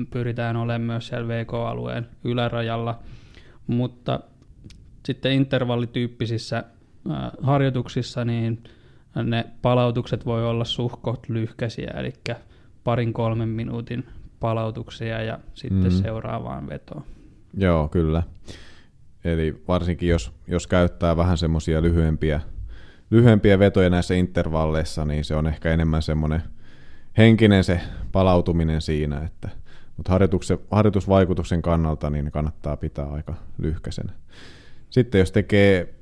pyritään olemaan myös siellä VK-alueen ylärajalla, mutta sitten intervallityyppisissä ää, harjoituksissa niin ne palautukset voi olla suhkot lyhkäisiä, eli parin kolmen minuutin palautuksia ja sitten mm. seuraavaan vetoon. Joo, kyllä. Eli varsinkin jos, jos käyttää vähän semmoisia lyhyempiä, lyhyempiä vetoja näissä intervalleissa, niin se on ehkä enemmän semmoinen henkinen se palautuminen siinä, että mutta harjoitusvaikutuksen kannalta niin kannattaa pitää aika lyhkäisenä. Sitten jos tekee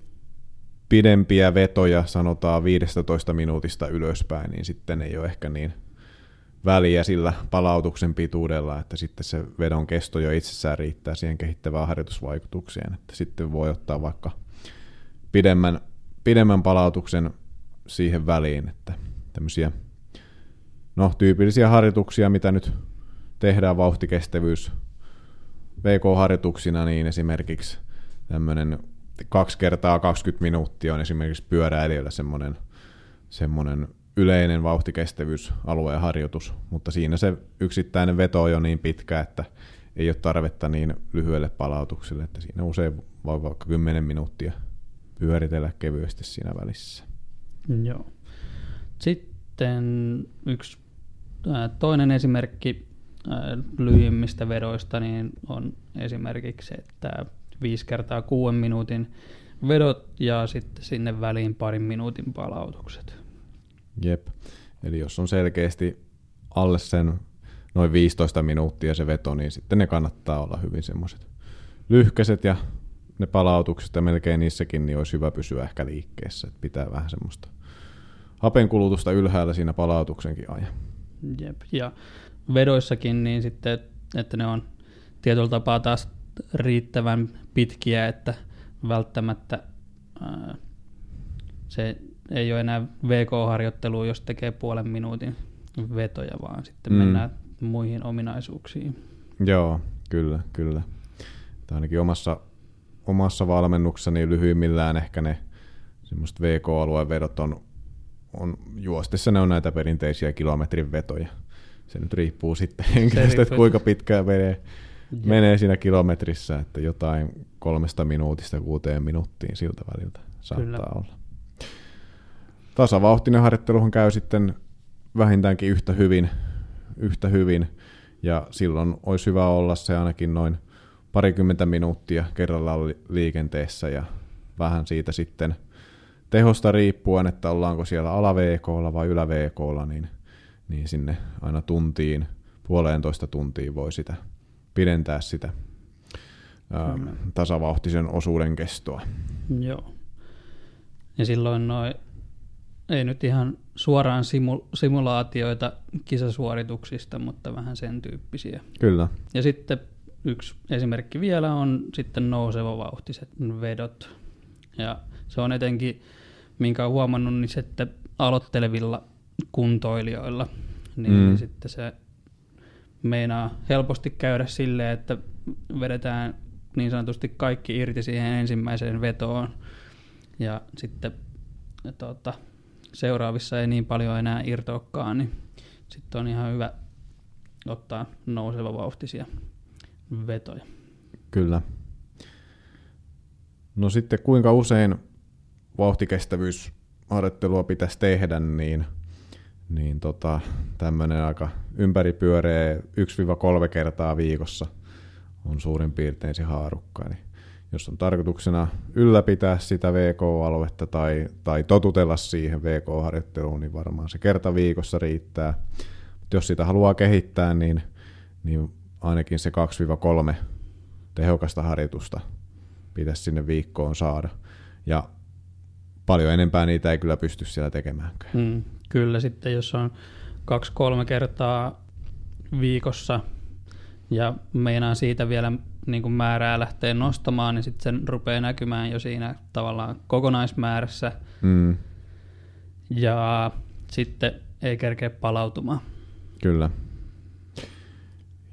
pidempiä vetoja, sanotaan 15 minuutista ylöspäin, niin sitten ei ole ehkä niin väliä sillä palautuksen pituudella, että sitten se vedon kesto jo itsessään riittää siihen kehittävään harjoitusvaikutukseen, että sitten voi ottaa vaikka pidemmän, pidemmän palautuksen siihen väliin, että tämmöisiä no, tyypillisiä harjoituksia, mitä nyt tehdään vauhtikestävyys VK-harjoituksina, niin esimerkiksi tämmöinen kaksi kertaa 20 minuuttia on esimerkiksi pyöräilijällä semmoinen, semmoinen yleinen vauhtikestävyysalueen harjoitus, mutta siinä se yksittäinen veto on jo niin pitkä, että ei ole tarvetta niin lyhyelle palautukselle, että siinä usein voi vaikka 10 minuuttia pyöritellä kevyesti siinä välissä. Joo. Sitten yksi toinen esimerkki lyhyimmistä vedoista niin on esimerkiksi, että 5 kertaa 6 minuutin vedot ja sitten sinne väliin parin minuutin palautukset. Jep. Eli jos on selkeästi alle sen noin 15 minuuttia se veto, niin sitten ne kannattaa olla hyvin semmoiset lyhkäiset ja ne palautukset ja melkein niissäkin niin olisi hyvä pysyä ehkä liikkeessä, että pitää vähän semmoista hapenkulutusta ylhäällä siinä palautuksenkin ajan. Jep, ja vedoissakin niin sitten, että ne on tietyllä tapaa taas riittävän pitkiä, että välttämättä ää, se ei ole enää VK-harjoittelua, jos tekee puolen minuutin vetoja, vaan sitten mm. mennään muihin ominaisuuksiin. Joo, kyllä, kyllä. Tai ainakin omassa, omassa valmennuksessa niin lyhyimmillään ehkä ne semmoiset VK-alueen vedot on, on juostessa ne on näitä perinteisiä kilometrin vetoja. Se nyt riippuu sitten henkilöstä, että kuinka pitkään menee, menee siinä kilometrissä, että jotain kolmesta minuutista kuuteen minuuttiin siltä väliltä saattaa Kyllä. olla tasavauhtinen harjoitteluhan käy sitten vähintäänkin yhtä hyvin, yhtä hyvin, ja silloin olisi hyvä olla se ainakin noin parikymmentä minuuttia kerrallaan liikenteessä ja vähän siitä sitten tehosta riippuen, että ollaanko siellä ala vai ylä niin, niin sinne aina tuntiin, puoleentoista tuntiin voi sitä pidentää sitä ää, tasavauhtisen osuuden kestoa. Joo. Ja silloin noin, ei nyt ihan suoraan simu, simulaatioita kisasuorituksista, mutta vähän sen tyyppisiä. Kyllä. Ja sitten yksi esimerkki vielä on sitten nouseva vauhtiset vedot. Ja se on etenkin, minkä olen huomannut, niin sitten aloittelevilla kuntoilijoilla, niin mm. sitten se meinaa helposti käydä silleen, että vedetään niin sanotusti kaikki irti siihen ensimmäiseen vetoon. Ja sitten tuota, seuraavissa ei niin paljon enää irtoakaan, niin sitten on ihan hyvä ottaa nouseva vauhtisia vetoja. Kyllä. No sitten kuinka usein vauhtikestävyysharjoittelua pitäisi tehdä, niin, niin tota, tämmöinen aika ympäripyöreä 1-3 kertaa viikossa on suurin piirtein se haarukka. Eli jos on tarkoituksena ylläpitää sitä VK-aluetta tai, tai totutella siihen VK-harjoitteluun, niin varmaan se kerta viikossa riittää. Mutta jos sitä haluaa kehittää, niin, niin ainakin se 2-3 tehokasta harjoitusta pitäisi sinne viikkoon saada. Ja paljon enempää niitä ei kyllä pysty siellä tekemäänkään. Mm, kyllä sitten, jos on kaksi-kolme kertaa viikossa ja meinaa siitä vielä niin kuin määrää lähtee nostamaan, niin sitten sen rupeaa näkymään jo siinä tavallaan kokonaismäärässä. Mm. Ja sitten ei kerkeä palautumaan. Kyllä.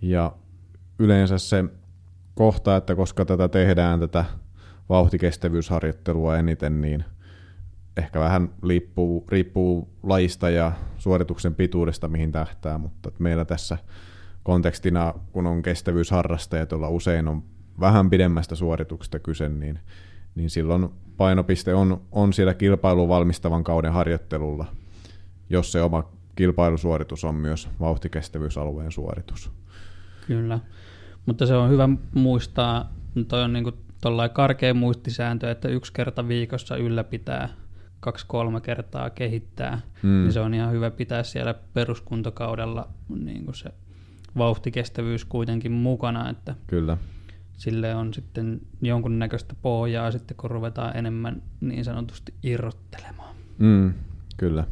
Ja yleensä se kohta, että koska tätä tehdään, tätä vauhtikestävyysharjoittelua eniten, niin ehkä vähän riippuu, riippuu lajista ja suorituksen pituudesta, mihin tähtää, mutta meillä tässä kontekstina, kun on kestävyysharrastajat, joilla usein on vähän pidemmästä suorituksesta kyse, niin, niin silloin painopiste on, on siellä kilpailun valmistavan kauden harjoittelulla, jos se oma kilpailusuoritus on myös vauhtikestävyysalueen suoritus. Kyllä, mutta se on hyvä muistaa, toi on niin karkea muistisääntö, että yksi kerta viikossa ylläpitää kaksi-kolme kertaa kehittää, mm. niin se on ihan hyvä pitää siellä peruskuntokaudella niin kuin se vauhtikestävyys kuitenkin mukana, että Kyllä. sille on sitten jonkunnäköistä pohjaa sitten, kun ruvetaan enemmän niin sanotusti irrottelemaan. Mm, kyllä.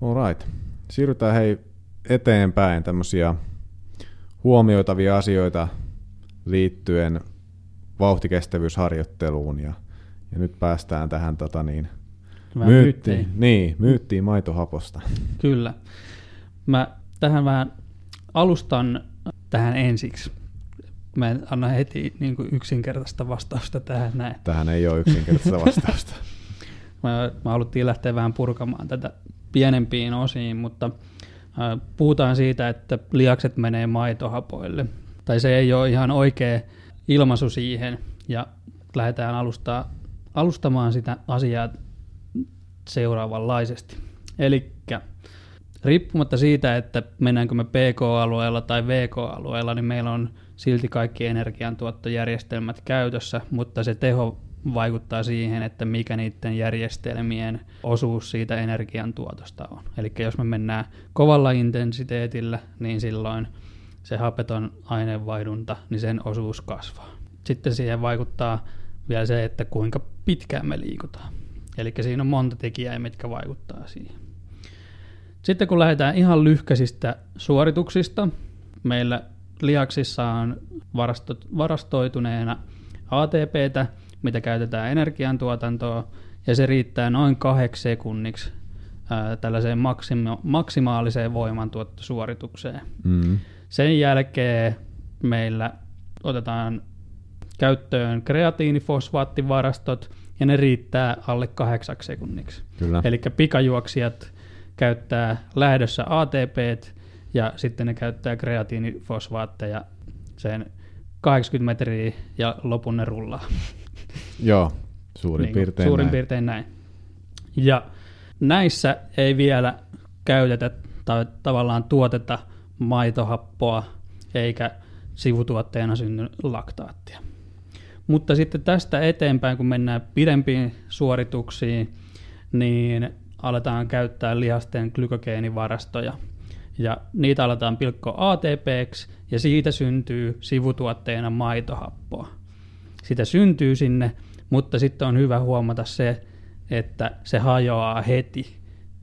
Alright. Siirrytään hei eteenpäin tämmöisiä huomioitavia asioita liittyen vauhtikestävyysharjoitteluun ja, ja nyt päästään tähän tota niin, myyttiin, niin, myyttiin maitohaposta. Kyllä. Mä tähän vähän alustan tähän ensiksi. Mä en anna heti niin kuin yksinkertaista vastausta tähän näin. Tähän ei ole yksinkertaista vastausta. mä, mä haluttiin lähteä vähän purkamaan tätä pienempiin osiin, mutta äh, puhutaan siitä, että liakset menee maitohapoille. Tai se ei ole ihan oikea ilmaisu siihen, ja lähdetään alustaa, alustamaan sitä asiaa seuraavanlaisesti. Eli riippumatta siitä, että mennäänkö me PK-alueella tai VK-alueella, niin meillä on silti kaikki energiantuottojärjestelmät käytössä, mutta se teho vaikuttaa siihen, että mikä niiden järjestelmien osuus siitä energiantuotosta on. Eli jos me mennään kovalla intensiteetillä, niin silloin se hapeton aineenvaihdunta, niin sen osuus kasvaa. Sitten siihen vaikuttaa vielä se, että kuinka pitkään me liikutaan. Eli siinä on monta tekijää, mitkä vaikuttaa siihen. Sitten kun lähdetään ihan lyhkäisistä suorituksista, meillä lihaksissa on varastoituneena ATPtä, mitä käytetään energiantuotantoon, ja se riittää noin kahdeksi sekunniksi ää, tällaiseen maksima- maksimaaliseen voimantuottosuoritukseen. Mm. Sen jälkeen meillä otetaan käyttöön kreatiinifosfaattivarastot, ja ne riittää alle kahdeksaksi sekunniksi. Eli pikajuoksijat käyttää lähdössä ATP ja sitten ne käyttää kreatiinifosfaatteja sen 80 metriä ja lopun ne rullaa. Joo, suurin niin, piirtein Suurin näin. piirtein näin. Ja näissä ei vielä käytetä tai tavallaan tuoteta maitohappoa eikä sivutuotteena synny laktaattia. Mutta sitten tästä eteenpäin, kun mennään pidempiin suorituksiin, niin aletaan käyttää lihasten glykogeenivarastoja. ja niitä aletaan pilkkoa ATPksi, ja siitä syntyy sivutuotteena maitohappoa. Sitä syntyy sinne, mutta sitten on hyvä huomata se, että se hajoaa heti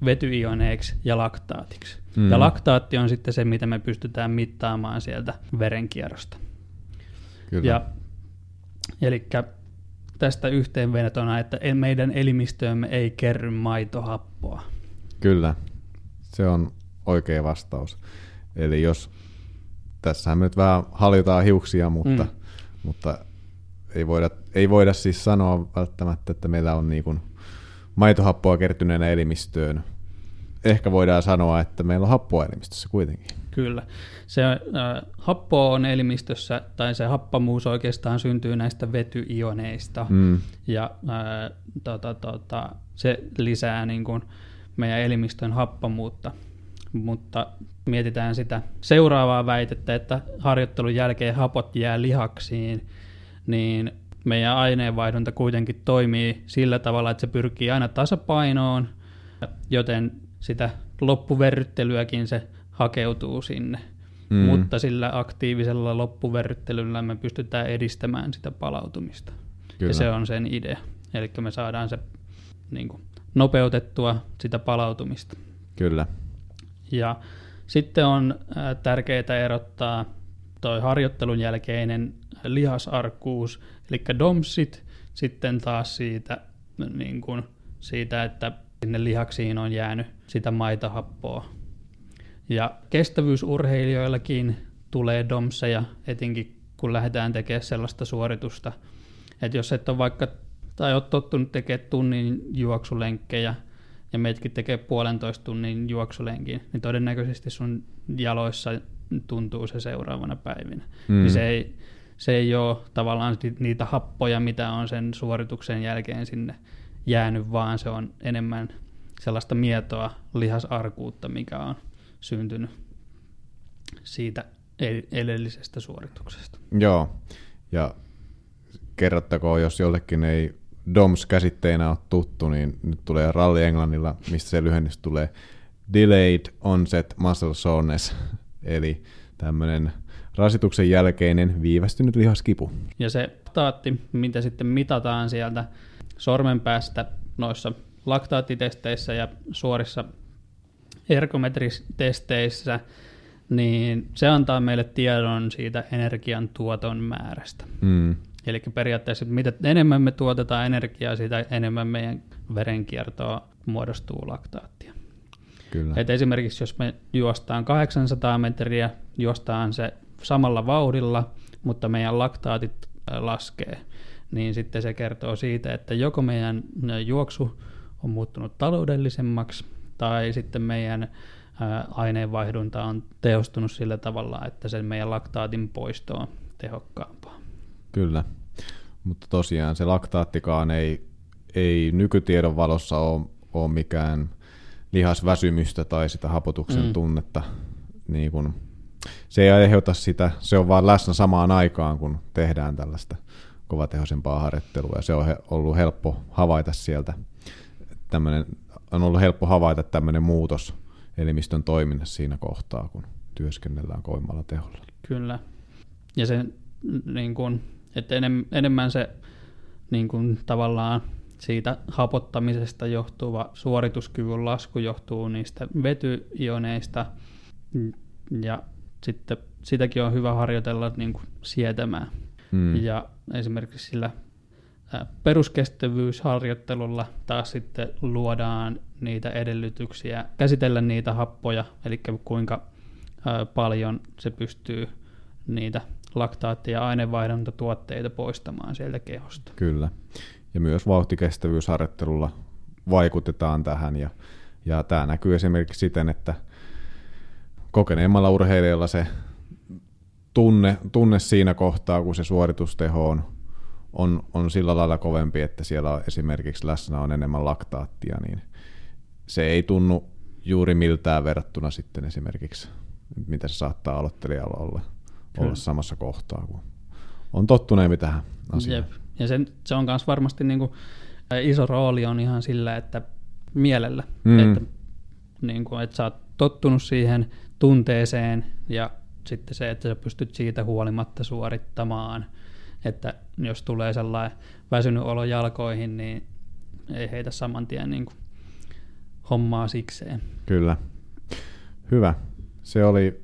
vetyioneiksi ja laktaatiksi. Mm. Ja laktaatti on sitten se, mitä me pystytään mittaamaan sieltä verenkierrosta. Kyllä. Ja, eli tästä yhteenvetona, että meidän elimistöömme ei kerry maitohappoa. Kyllä, se on oikea vastaus. Eli jos, tässähän me nyt vähän haljotaan hiuksia, mutta, mm. mutta ei, voida, ei voida siis sanoa välttämättä, että meillä on niin kuin maitohappoa kertyneenä elimistöön. Ehkä voidaan sanoa, että meillä on happoa elimistössä kuitenkin. Kyllä. Se äh, happo on elimistössä, tai se happamuus oikeastaan syntyy näistä vetyioneista, mm. ja äh, tota, tota, se lisää niin kuin, meidän elimistön happamuutta. Mutta mietitään sitä seuraavaa väitettä, että harjoittelun jälkeen hapot jää lihaksiin, niin meidän aineenvaihdunta kuitenkin toimii sillä tavalla, että se pyrkii aina tasapainoon, joten sitä loppuverryttelyäkin se hakeutuu sinne. Mm. Mutta sillä aktiivisella loppuverryttelyllä me pystytään edistämään sitä palautumista. Kyllä. Ja se on sen idea. Eli me saadaan se niin kuin, nopeutettua sitä palautumista. Kyllä. Ja sitten on tärkeää erottaa toi harjoittelun jälkeinen lihasarkkuus, eli domsit, sitten taas siitä, niin kuin, siitä, että sinne lihaksiin on jäänyt sitä maitohappoa. Ja kestävyysurheilijoillakin tulee domseja, etenkin kun lähdetään tekemään sellaista suoritusta, että jos et ole vaikka, tai olet tottunut tekemään tunnin juoksulenkkejä, ja meitkin tekee puolentoista tunnin juoksulenkin, niin todennäköisesti sun jaloissa tuntuu se seuraavana päivinä. Mm. Niin se ei, se ei ole tavallaan niitä happoja, mitä on sen suorituksen jälkeen sinne jäänyt, vaan se on enemmän sellaista mietoa lihasarkuutta, mikä on syntynyt siitä edellisestä suorituksesta. Joo, ja kerrottakoon, jos jollekin ei DOMS käsitteenä ole tuttu, niin nyt tulee ralli englannilla, mistä se lyhennys tulee. Delayed Onset Muscle Soreness, eli tämmöinen rasituksen jälkeinen viivästynyt lihaskipu. Ja se taatti, mitä sitten mitataan sieltä sormenpäästä noissa laktaattitesteissä ja suorissa ergometritesteissä, niin se antaa meille tiedon siitä energian tuoton määrästä. Mm. Eli periaatteessa, mitä enemmän me tuotetaan energiaa, sitä enemmän meidän verenkiertoa muodostuu laktaattia. Kyllä. Et esimerkiksi jos me juostaan 800 metriä, juostaan se samalla vauhdilla, mutta meidän laktaatit laskee, niin sitten se kertoo siitä, että joko meidän juoksu on muuttunut taloudellisemmaksi, tai sitten meidän aineenvaihdunta on tehostunut sillä tavalla, että sen meidän laktaatin poisto on tehokkaampaa. Kyllä, mutta tosiaan se laktaattikaan ei, ei nykytiedon valossa ole, ole mikään lihasväsymystä tai sitä hapotuksen mm. tunnetta. Niin kun, se ei aiheuta sitä, se on vaan läsnä samaan aikaan, kun tehdään tällaista kovatehoisempaa harjoittelua, ja se on he, ollut helppo havaita sieltä. Tämmönen, on ollut helppo havaita tämmöinen muutos elimistön toiminnassa siinä kohtaa, kun työskennellään koimmalla teholla. Kyllä. Ja se niin kun, että enem, enemmän se niin kun, tavallaan siitä hapottamisesta johtuva suorituskyvyn lasku johtuu niistä vetyioneista ja sitten sitäkin on hyvä harjoitella niin kuin sietämään. Hmm. Ja esimerkiksi sillä peruskestävyysharjoittelulla taas sitten luodaan niitä edellytyksiä käsitellä niitä happoja, eli kuinka paljon se pystyy niitä laktaatti- ja ainevaihduntatuotteita poistamaan sieltä kehosta. Kyllä. Ja myös vauhtikestävyysharjoittelulla vaikutetaan tähän. Ja, ja tämä näkyy esimerkiksi siten, että kokeneemmalla urheilijalla se tunne, tunne siinä kohtaa, kun se suoritusteho on, on, on sillä lailla kovempi, että siellä on esimerkiksi läsnä on enemmän laktaattia, niin se ei tunnu juuri miltään verrattuna sitten esimerkiksi, mitä se saattaa aloittelijalla olla olla samassa kohtaa, kun on tottuneempi tähän asiaan. Jep. Ja sen, se on myös varmasti niin kuin, iso rooli on ihan sillä, että mielellä, mm. että, niin kuin, että sä oot tottunut siihen, tunteeseen ja sitten se, että sä pystyt siitä huolimatta suorittamaan. Että jos tulee sellainen väsynyt olo jalkoihin, niin ei heitä saman tien niin kuin hommaa sikseen. Kyllä. Hyvä. Se oli,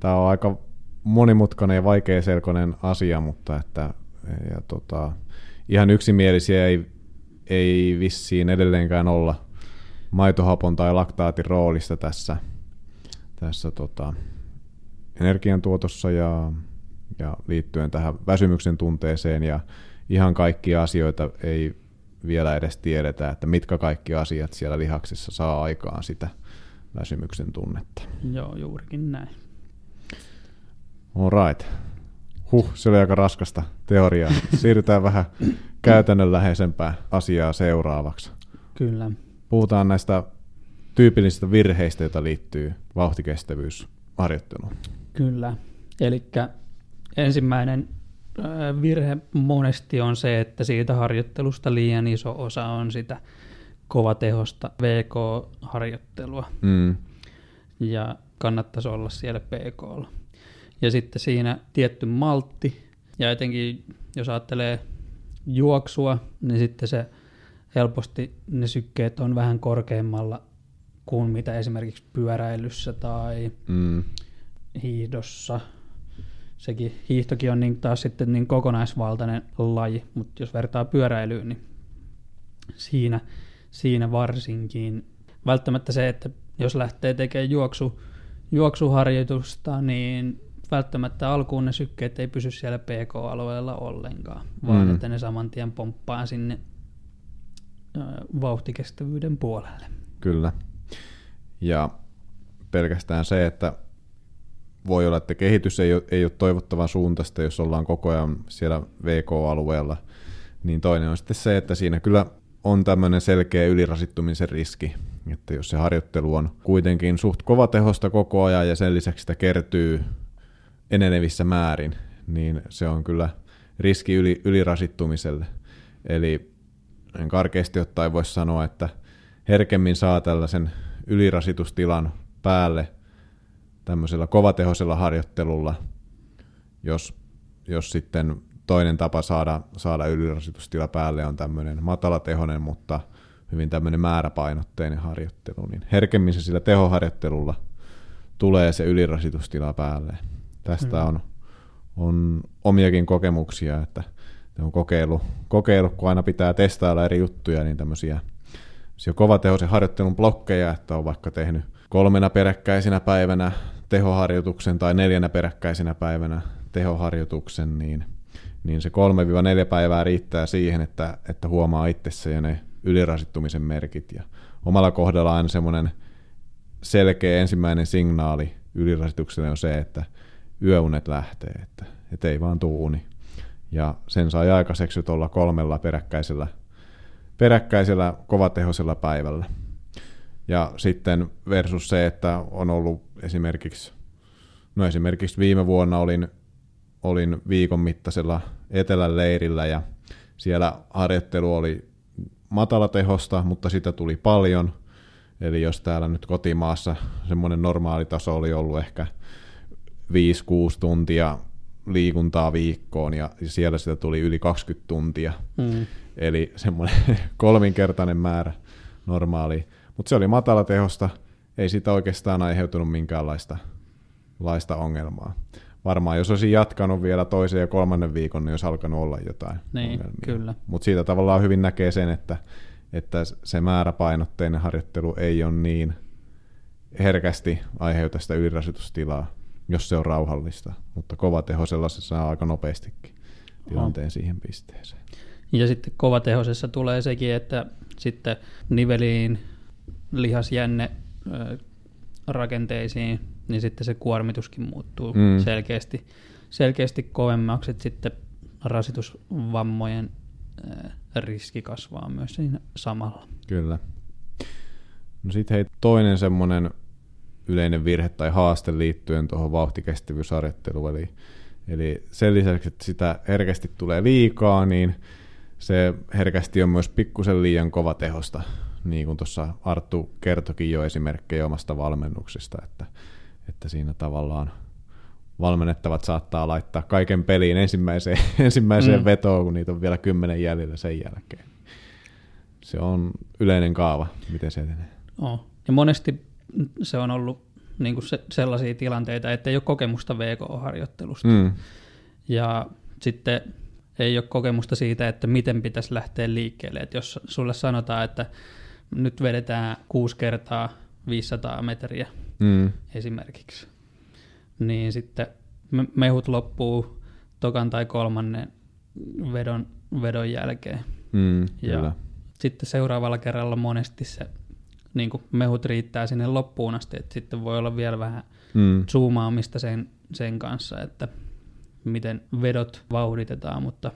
tämä on aika monimutkainen ja vaikeaselkoinen asia, mutta että ja tota, ihan yksimielisiä ei, ei vissiin edelleenkään olla maitohapon tai laktaatin roolista tässä, tässä tota, energiantuotossa ja, ja liittyen tähän väsymyksen tunteeseen ja ihan kaikkia asioita ei vielä edes tiedetä, että mitkä kaikki asiat siellä lihaksissa saa aikaan sitä väsymyksen tunnetta. Joo, juurikin näin. All right. Huh, se oli aika raskasta teoriaa. Siirrytään vähän käytännönläheisempää asiaa seuraavaksi. Kyllä. Puhutaan näistä tyypillisistä virheistä, joita liittyy vauhtikestävyysharjoitteluun. Kyllä. Eli ensimmäinen virhe monesti on se, että siitä harjoittelusta liian iso osa on sitä kovatehosta VK-harjoittelua. Mm. Ja kannattaisi olla siellä PKlla. Ja sitten siinä tietty maltti, ja etenkin jos ajattelee juoksua, niin sitten se helposti ne sykkeet on vähän korkeammalla kuin mitä esimerkiksi pyöräilyssä tai mm. hiihdossa. Sekin hiihtokin on niin taas sitten niin kokonaisvaltainen laji, mutta jos vertaa pyöräilyyn, niin siinä, siinä varsinkin. Välttämättä se, että jos lähtee tekemään juoksu, juoksuharjoitusta, niin välttämättä alkuun ne sykkeet ei pysy siellä PK-alueella ollenkaan, vaan mm. että ne saman tien pomppaa sinne vauhtikestävyyden puolelle. Kyllä. Ja pelkästään se, että voi olla, että kehitys ei ole, ei ole toivottavan suuntaista, jos ollaan koko ajan siellä VK-alueella, niin toinen on sitten se, että siinä kyllä on tämmöinen selkeä ylirasittumisen riski, että jos se harjoittelu on kuitenkin suht kovatehosta koko ajan ja sen lisäksi sitä kertyy enenevissä määrin, niin se on kyllä riski yli, ylirasittumiselle. Eli karkeasti ottaen voisi sanoa, että herkemmin saa tällaisen ylirasitustilan päälle tämmöisellä kovatehoisella harjoittelulla, jos, jos sitten toinen tapa saada, saada ylirasitustila päälle on tämmöinen matalatehoinen, mutta hyvin tämmöinen määräpainotteinen harjoittelu, niin herkemmin se sillä tehoharjoittelulla tulee se ylirasitustila päälle. Tästä mm. on, on omiakin kokemuksia, että on kokeilu, kokeilu, kun aina pitää testailla eri juttuja, niin tämmöisiä kovatehoisen harjoittelun blokkeja, että on vaikka tehnyt kolmena peräkkäisenä päivänä tehoharjoituksen tai neljänä peräkkäisenä päivänä tehoharjoituksen, niin, niin se 3-4 päivää riittää siihen, että, että huomaa itsessä jo ne ylirasittumisen merkit. Ja omalla kohdalla aina semmoinen selkeä ensimmäinen signaali ylirasitukselle on se, että yöunet lähtee, että, että ei vaan tuu uni. Ja sen sai aikaiseksi tuolla kolmella peräkkäisellä, peräkkäisellä kovatehoisella päivällä. Ja sitten versus se, että on ollut esimerkiksi, no esimerkiksi viime vuonna olin, olin viikon mittaisella etelän leirillä ja siellä harjoittelu oli matalatehosta, mutta sitä tuli paljon. Eli jos täällä nyt kotimaassa semmoinen normaali taso oli ollut ehkä 5-6 tuntia liikuntaa viikkoon ja siellä sitä tuli yli 20 tuntia. Mm. Eli semmoinen kolminkertainen määrä normaali. Mutta se oli matala tehosta, ei sitä oikeastaan aiheutunut minkäänlaista laista ongelmaa. Varmaan jos olisi jatkanut vielä toisen ja kolmannen viikon, niin olisi alkanut olla jotain niin, ongelmia. Kyllä. Mutta siitä tavallaan hyvin näkee sen, että, että se määräpainotteinen harjoittelu ei ole niin herkästi aiheuta sitä ylirasitustilaa jos se on rauhallista. Mutta kovatehoisella se saa aika nopeastikin tilanteen Oho. siihen pisteeseen. Ja sitten kovatehoisessa tulee sekin, että sitten niveliin, lihasjänne rakenteisiin, niin sitten se kuormituskin muuttuu mm. selkeästi, selkeästi kovemmaksi, että sitten rasitusvammojen riski kasvaa myös siinä samalla. Kyllä. No sitten hei, toinen semmoinen yleinen virhe tai haaste liittyen tuohon vauhtikestävyysharjoitteluun. Eli, eli sen lisäksi, että sitä herkästi tulee liikaa, niin se herkästi on myös pikkusen liian kova tehosta, niin kuin tuossa Arttu kertokin jo esimerkkejä omasta valmennuksesta, että, että siinä tavallaan valmennettavat saattaa laittaa kaiken peliin ensimmäiseen, ensimmäiseen mm. vetoon, kun niitä on vielä kymmenen jäljellä sen jälkeen. Se on yleinen kaava, miten se etenee. Oh. Ja monesti se on ollut niin kuin se, sellaisia tilanteita, että ei ole kokemusta VK-harjoittelusta. Mm. Ja sitten ei ole kokemusta siitä, että miten pitäisi lähteä liikkeelle. Että jos sulle sanotaan, että nyt vedetään kuusi kertaa 500 metriä mm. esimerkiksi, niin sitten mehut loppuu tokan tai kolmannen vedon, vedon jälkeen. Mm, ja kyllä. sitten seuraavalla kerralla monesti se niin kuin mehut riittää sinne loppuun asti, että sitten voi olla vielä vähän mm. zoomaamista sen, sen kanssa, että miten vedot vauhditetaan, mutta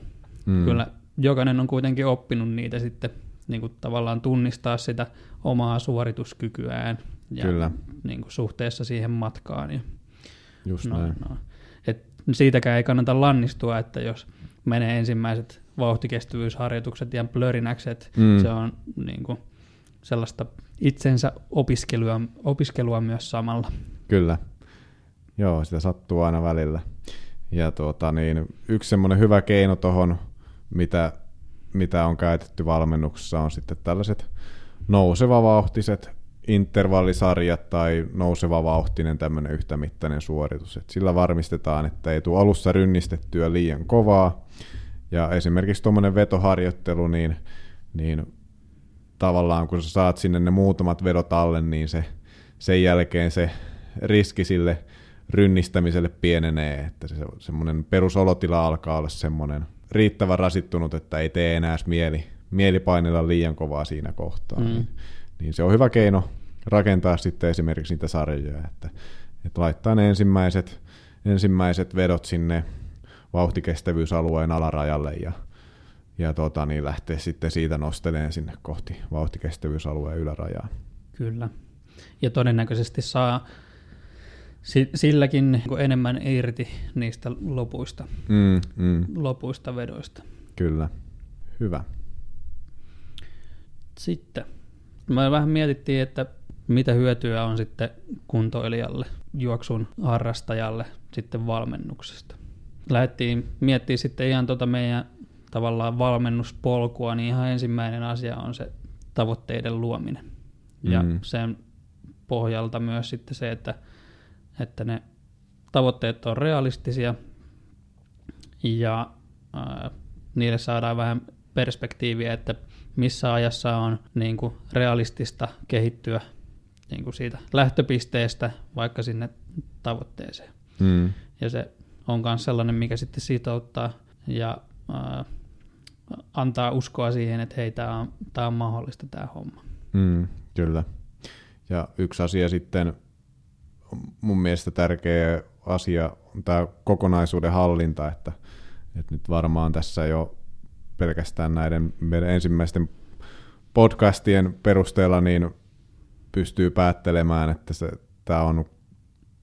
mm. kyllä jokainen on kuitenkin oppinut niitä sitten niin kuin tavallaan tunnistaa sitä omaa suorituskykyään ja kyllä. Niin kuin suhteessa siihen matkaan. Ja Just no, näin. No. Et siitäkään ei kannata lannistua, että jos menee ensimmäiset vauhtikestävyysharjoitukset ja plörinäkset, mm. se on niin kuin sellaista itsensä opiskelua, opiskelua myös samalla. Kyllä. Joo, sitä sattuu aina välillä. Ja tuota, niin, yksi semmoinen hyvä keino tuohon, mitä, mitä on käytetty valmennuksessa, on sitten tällaiset nousevavauhtiset intervallisarjat tai nouseva vauhtinen tämmöinen yhtämittainen suoritus. Et sillä varmistetaan, että ei tule alussa rynnistettyä liian kovaa. Ja esimerkiksi tuommoinen vetoharjoittelu, niin, niin tavallaan kun sä saat sinne ne muutamat vedot alle, niin se, sen jälkeen se riski sille rynnistämiselle pienenee, että se, semmoinen perusolotila alkaa olla semmoinen riittävän rasittunut, että ei tee enää mieli, mieli painella liian kovaa siinä kohtaa. Mm. Niin, niin se on hyvä keino rakentaa sitten esimerkiksi niitä sarjoja, että, että laittaa ne ensimmäiset, ensimmäiset vedot sinne vauhtikestävyysalueen alarajalle ja ja tota, niin lähteä sitten siitä nosteleen sinne kohti vauhtikestävyysalueen ylärajaa. Kyllä. Ja todennäköisesti saa silläkin niin enemmän irti niistä lopuista, mm, mm. lopuista vedoista. Kyllä. Hyvä. Sitten me vähän mietittiin, että mitä hyötyä on sitten kuntoilijalle, juoksun harrastajalle sitten valmennuksesta. Lähdettiin miettimään sitten ihan tuota meidän tavallaan valmennuspolkua, niin ihan ensimmäinen asia on se tavoitteiden luominen. Ja mm. sen pohjalta myös sitten se, että, että ne tavoitteet on realistisia ja ää, niille saadaan vähän perspektiiviä, että missä ajassa on niin kuin realistista kehittyä niin kuin siitä lähtöpisteestä vaikka sinne tavoitteeseen. Mm. Ja se on myös sellainen, mikä sitten sitouttaa ja ää, antaa uskoa siihen, että hei, tämä on, tää on mahdollista tämä homma. Mm, kyllä. Ja yksi asia sitten, mun mielestä tärkeä asia on tämä kokonaisuuden hallinta, että, että nyt varmaan tässä jo pelkästään näiden meidän ensimmäisten podcastien perusteella niin pystyy päättelemään, että se, tämä on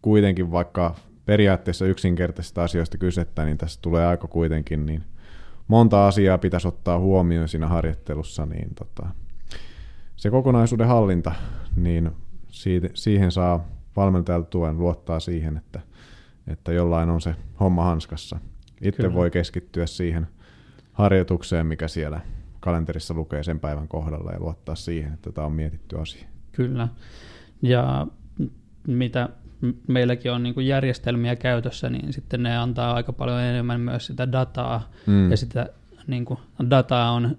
kuitenkin vaikka periaatteessa yksinkertaisista asioista kysettä, niin tässä tulee aika kuitenkin niin monta asiaa pitäisi ottaa huomioon siinä harjoittelussa, niin tota, se kokonaisuuden hallinta, niin siitä, siihen saa valmentajalta tuen luottaa siihen, että, että jollain on se homma hanskassa. Itse Kyllä. voi keskittyä siihen harjoitukseen, mikä siellä kalenterissa lukee sen päivän kohdalla ja luottaa siihen, että tämä on mietitty asia. Kyllä. Ja mitä meilläkin on niin kuin järjestelmiä käytössä, niin sitten ne antaa aika paljon enemmän myös sitä dataa, mm. ja sitä niin kuin, dataa on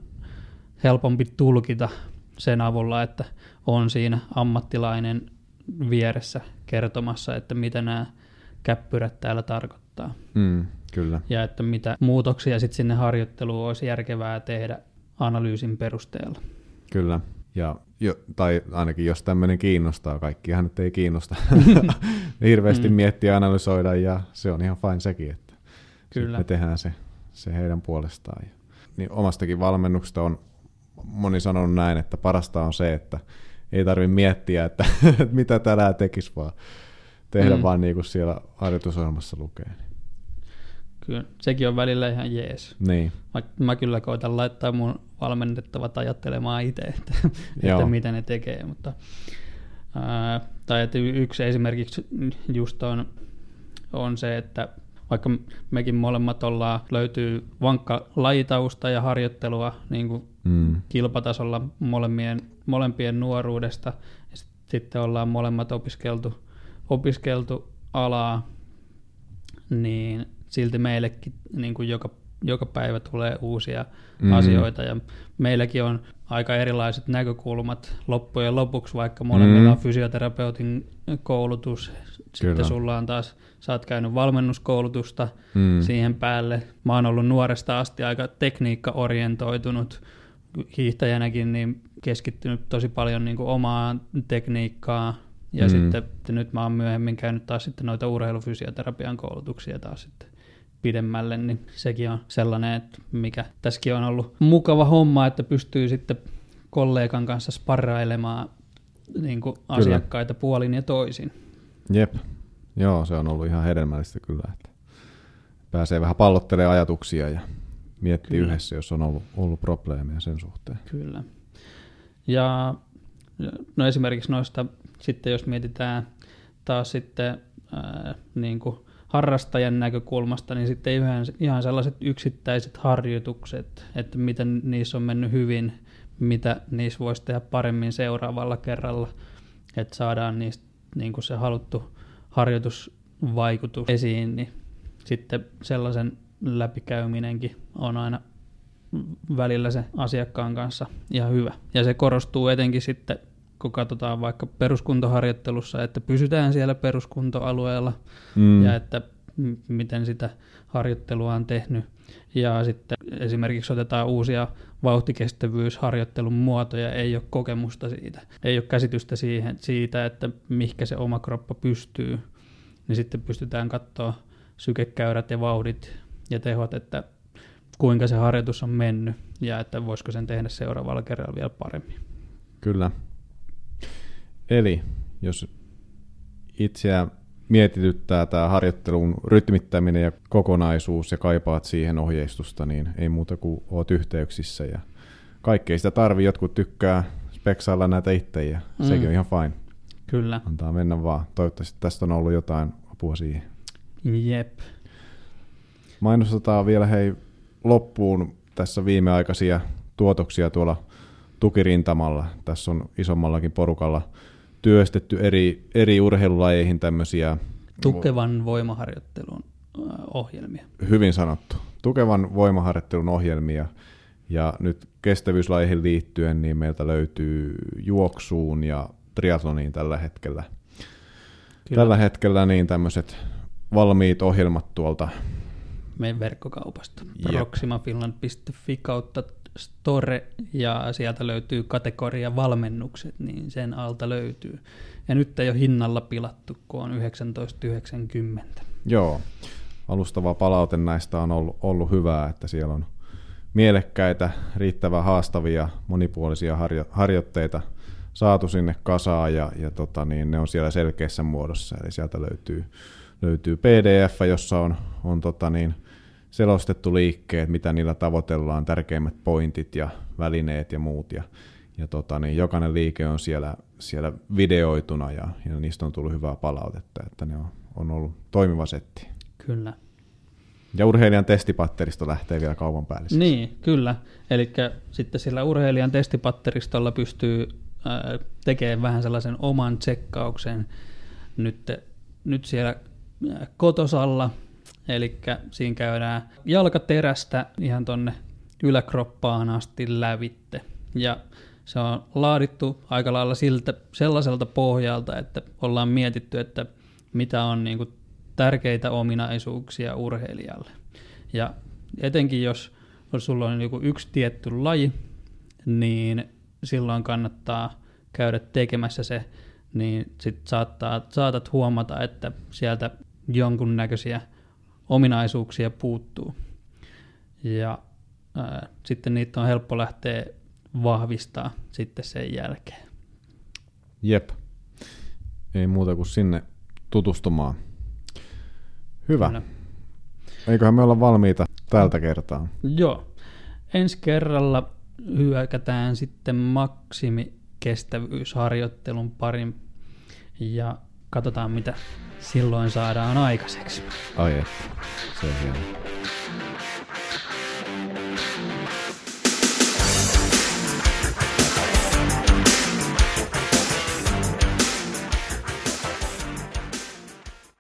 helpompi tulkita sen avulla, että on siinä ammattilainen vieressä kertomassa, että mitä nämä käppyrät täällä tarkoittaa. Mm, kyllä. Ja että mitä muutoksia sitten sinne harjoitteluun olisi järkevää tehdä analyysin perusteella. Kyllä. Ja, jo, tai ainakin jos tämmöinen kiinnostaa, kaikkihan nyt ei kiinnosta hirveästi mm. miettiä ja analysoida, ja se on ihan fine sekin, että Kyllä. me tehdään se, se heidän puolestaan. Niin omastakin valmennuksesta on moni sanonut näin, että parasta on se, että ei tarvitse miettiä, että, että mitä tänään tekisi, vaan tehdä mm. vaan niin kuin siellä harjoitusohjelmassa lukee. Kyllä, sekin on välillä ihan jees. Niin. Mä, mä kyllä koitan laittaa mun valmennettavat ajattelemaan itse, että, että mitä ne tekee, mutta Ää, tai että yksi esimerkiksi just on, on se, että vaikka mekin molemmat ollaan, löytyy vankka lajitausta ja harjoittelua niin kuin Mm. kilpatasolla molemmien, molempien nuoruudesta. Ja sit- sitten ollaan molemmat opiskeltu, opiskeltu alaa, niin silti meillekin niin kuin joka, joka päivä tulee uusia Mhm. mm. asioita ja meilläkin on aika erilaiset näkökulmat loppujen lopuksi, vaikka molemmilla Mm. on fysioterapeutin koulutus, sitten Kyllä. sulla on taas, sä oot käynyt valmennuskoulutusta Mm. siihen päälle. Mä oon ollut nuoresta asti aika tekniikka-orientoitunut hiihtäjänäkin, niin keskittynyt tosi paljon niin kuin omaan tekniikkaan. Ja Mm. sitten että nyt mä oon myöhemmin käynyt taas sitten noita urheilufysioterapian koulutuksia taas sitten pidemmälle, niin sekin on sellainen, että mikä tässäkin on ollut mukava homma, että pystyy sitten kollegan kanssa sparrailemaan niin kuin asiakkaita puolin ja toisin. Jep. Joo, se on ollut ihan hedelmällistä kyllä, että pääsee vähän pallottelemaan ajatuksia ja miettii Kyllä. yhdessä, jos on ollut, ollut probleemeja sen suhteen. Kyllä. Ja no esimerkiksi noista, sitten jos mietitään taas sitten ää, niin kuin harrastajan näkökulmasta, niin sitten ihan, ihan sellaiset yksittäiset harjoitukset, että miten niissä on mennyt hyvin, mitä niissä voisi tehdä paremmin seuraavalla kerralla, että saadaan niistä niin kuin se haluttu harjoitusvaikutus esiin, niin sitten sellaisen läpikäyminenkin on aina välillä se asiakkaan kanssa ihan hyvä. Ja se korostuu etenkin sitten, kun katsotaan vaikka peruskuntoharjoittelussa, että pysytään siellä peruskuntoalueella Mm. ja että miten sitä harjoittelua on tehnyt. Ja sitten esimerkiksi otetaan uusia vauhtikestävyysharjoittelun muotoja, ei ole kokemusta siitä, ei ole käsitystä siihen, siitä, että mihinkä se oma kroppa pystyy, niin sitten pystytään katsoa sykekäyrät ja vauhdit ja tehot, että kuinka se harjoitus on mennyt ja että voisiko sen tehdä seuraavalla kerralla vielä paremmin. Kyllä. Eli jos itseä mietityttää tämä harjoittelun rytmittäminen ja kokonaisuus ja kaipaat siihen ohjeistusta, niin ei muuta kuin oot yhteyksissä ja kaikkea sitä tarvii. Jotkut tykkää speksailla näitä itse ja mm. Sekin on ihan fine. Kyllä, Antaa mennä vaan. Toivottavasti tästä on ollut jotain apua siihen. jep. Mainostetaan vielä hei loppuun tässä viimeaikaisia tuotoksia tuolla tukirintamalla. Tässä on isommallakin porukalla työstetty eri, eri urheilulajeihin tämmöisiä Tukevan voimaharjoittelun äh, ohjelmia. hyvin sanottu, tukevan voimaharjoittelun ohjelmia. Ja nyt kestävyyslajeihin liittyen niin meiltä löytyy juoksuun ja triatloniin tällä hetkellä. Kyllä. Tällä hetkellä niin tämmöiset valmiit ohjelmat tuolta meidän verkkokaupasta. Jep. proximafinland.fi kautta store ja sieltä löytyy kategoria valmennukset, niin sen alta löytyy. Ja nyt ei ole hinnalla pilattu, kun on 19,90. Joo, alustava palaute näistä on ollut, ollut hyvää, että siellä on mielekkäitä, riittävän haastavia, monipuolisia harjo, harjoitteita saatu sinne kasaan ja, ja tota, niin ne on siellä selkeässä muodossa. Eli sieltä löytyy, löytyy PDF, jossa on, on tota, niin, selostettu liikkeet, mitä niillä tavoitellaan, tärkeimmät pointit ja välineet ja muut. Ja, ja tota, niin jokainen liike on siellä, siellä videoituna ja, ja niistä on tullut hyvää palautetta, että ne on, on ollut toimiva setti. Kyllä. Ja urheilijan testipatteristo lähtee vielä kaupan päälle. Niin, kyllä. Eli sitten sillä urheilijan testipatteristolla pystyy ää, tekemään vähän sellaisen oman tsekkauksen nyt, nyt siellä ää, kotosalla. Eli siinä käydään jalkaterästä ihan tonne yläkroppaan asti lävitte. Ja se on laadittu aika lailla siltä, sellaiselta pohjalta, että ollaan mietitty, että mitä on niin kuin tärkeitä ominaisuuksia urheilijalle. Ja etenkin jos, sulla on joku yksi tietty laji, niin silloin kannattaa käydä tekemässä se, niin sit saattaa, saatat huomata, että sieltä jonkunnäköisiä ominaisuuksia puuttuu. Ja ää, sitten niitä on helppo lähteä vahvistaa sitten sen jälkeen. Jep. Ei muuta kuin sinne tutustumaan. Hyvä. Kyllä. Eiköhän me olla valmiita tältä kertaa. Joo. Ensi kerralla hyökätään sitten maksimikestävyysharjoittelun parin ja katsotaan mitä silloin saadaan aikaiseksi. Ai että, se on hieno.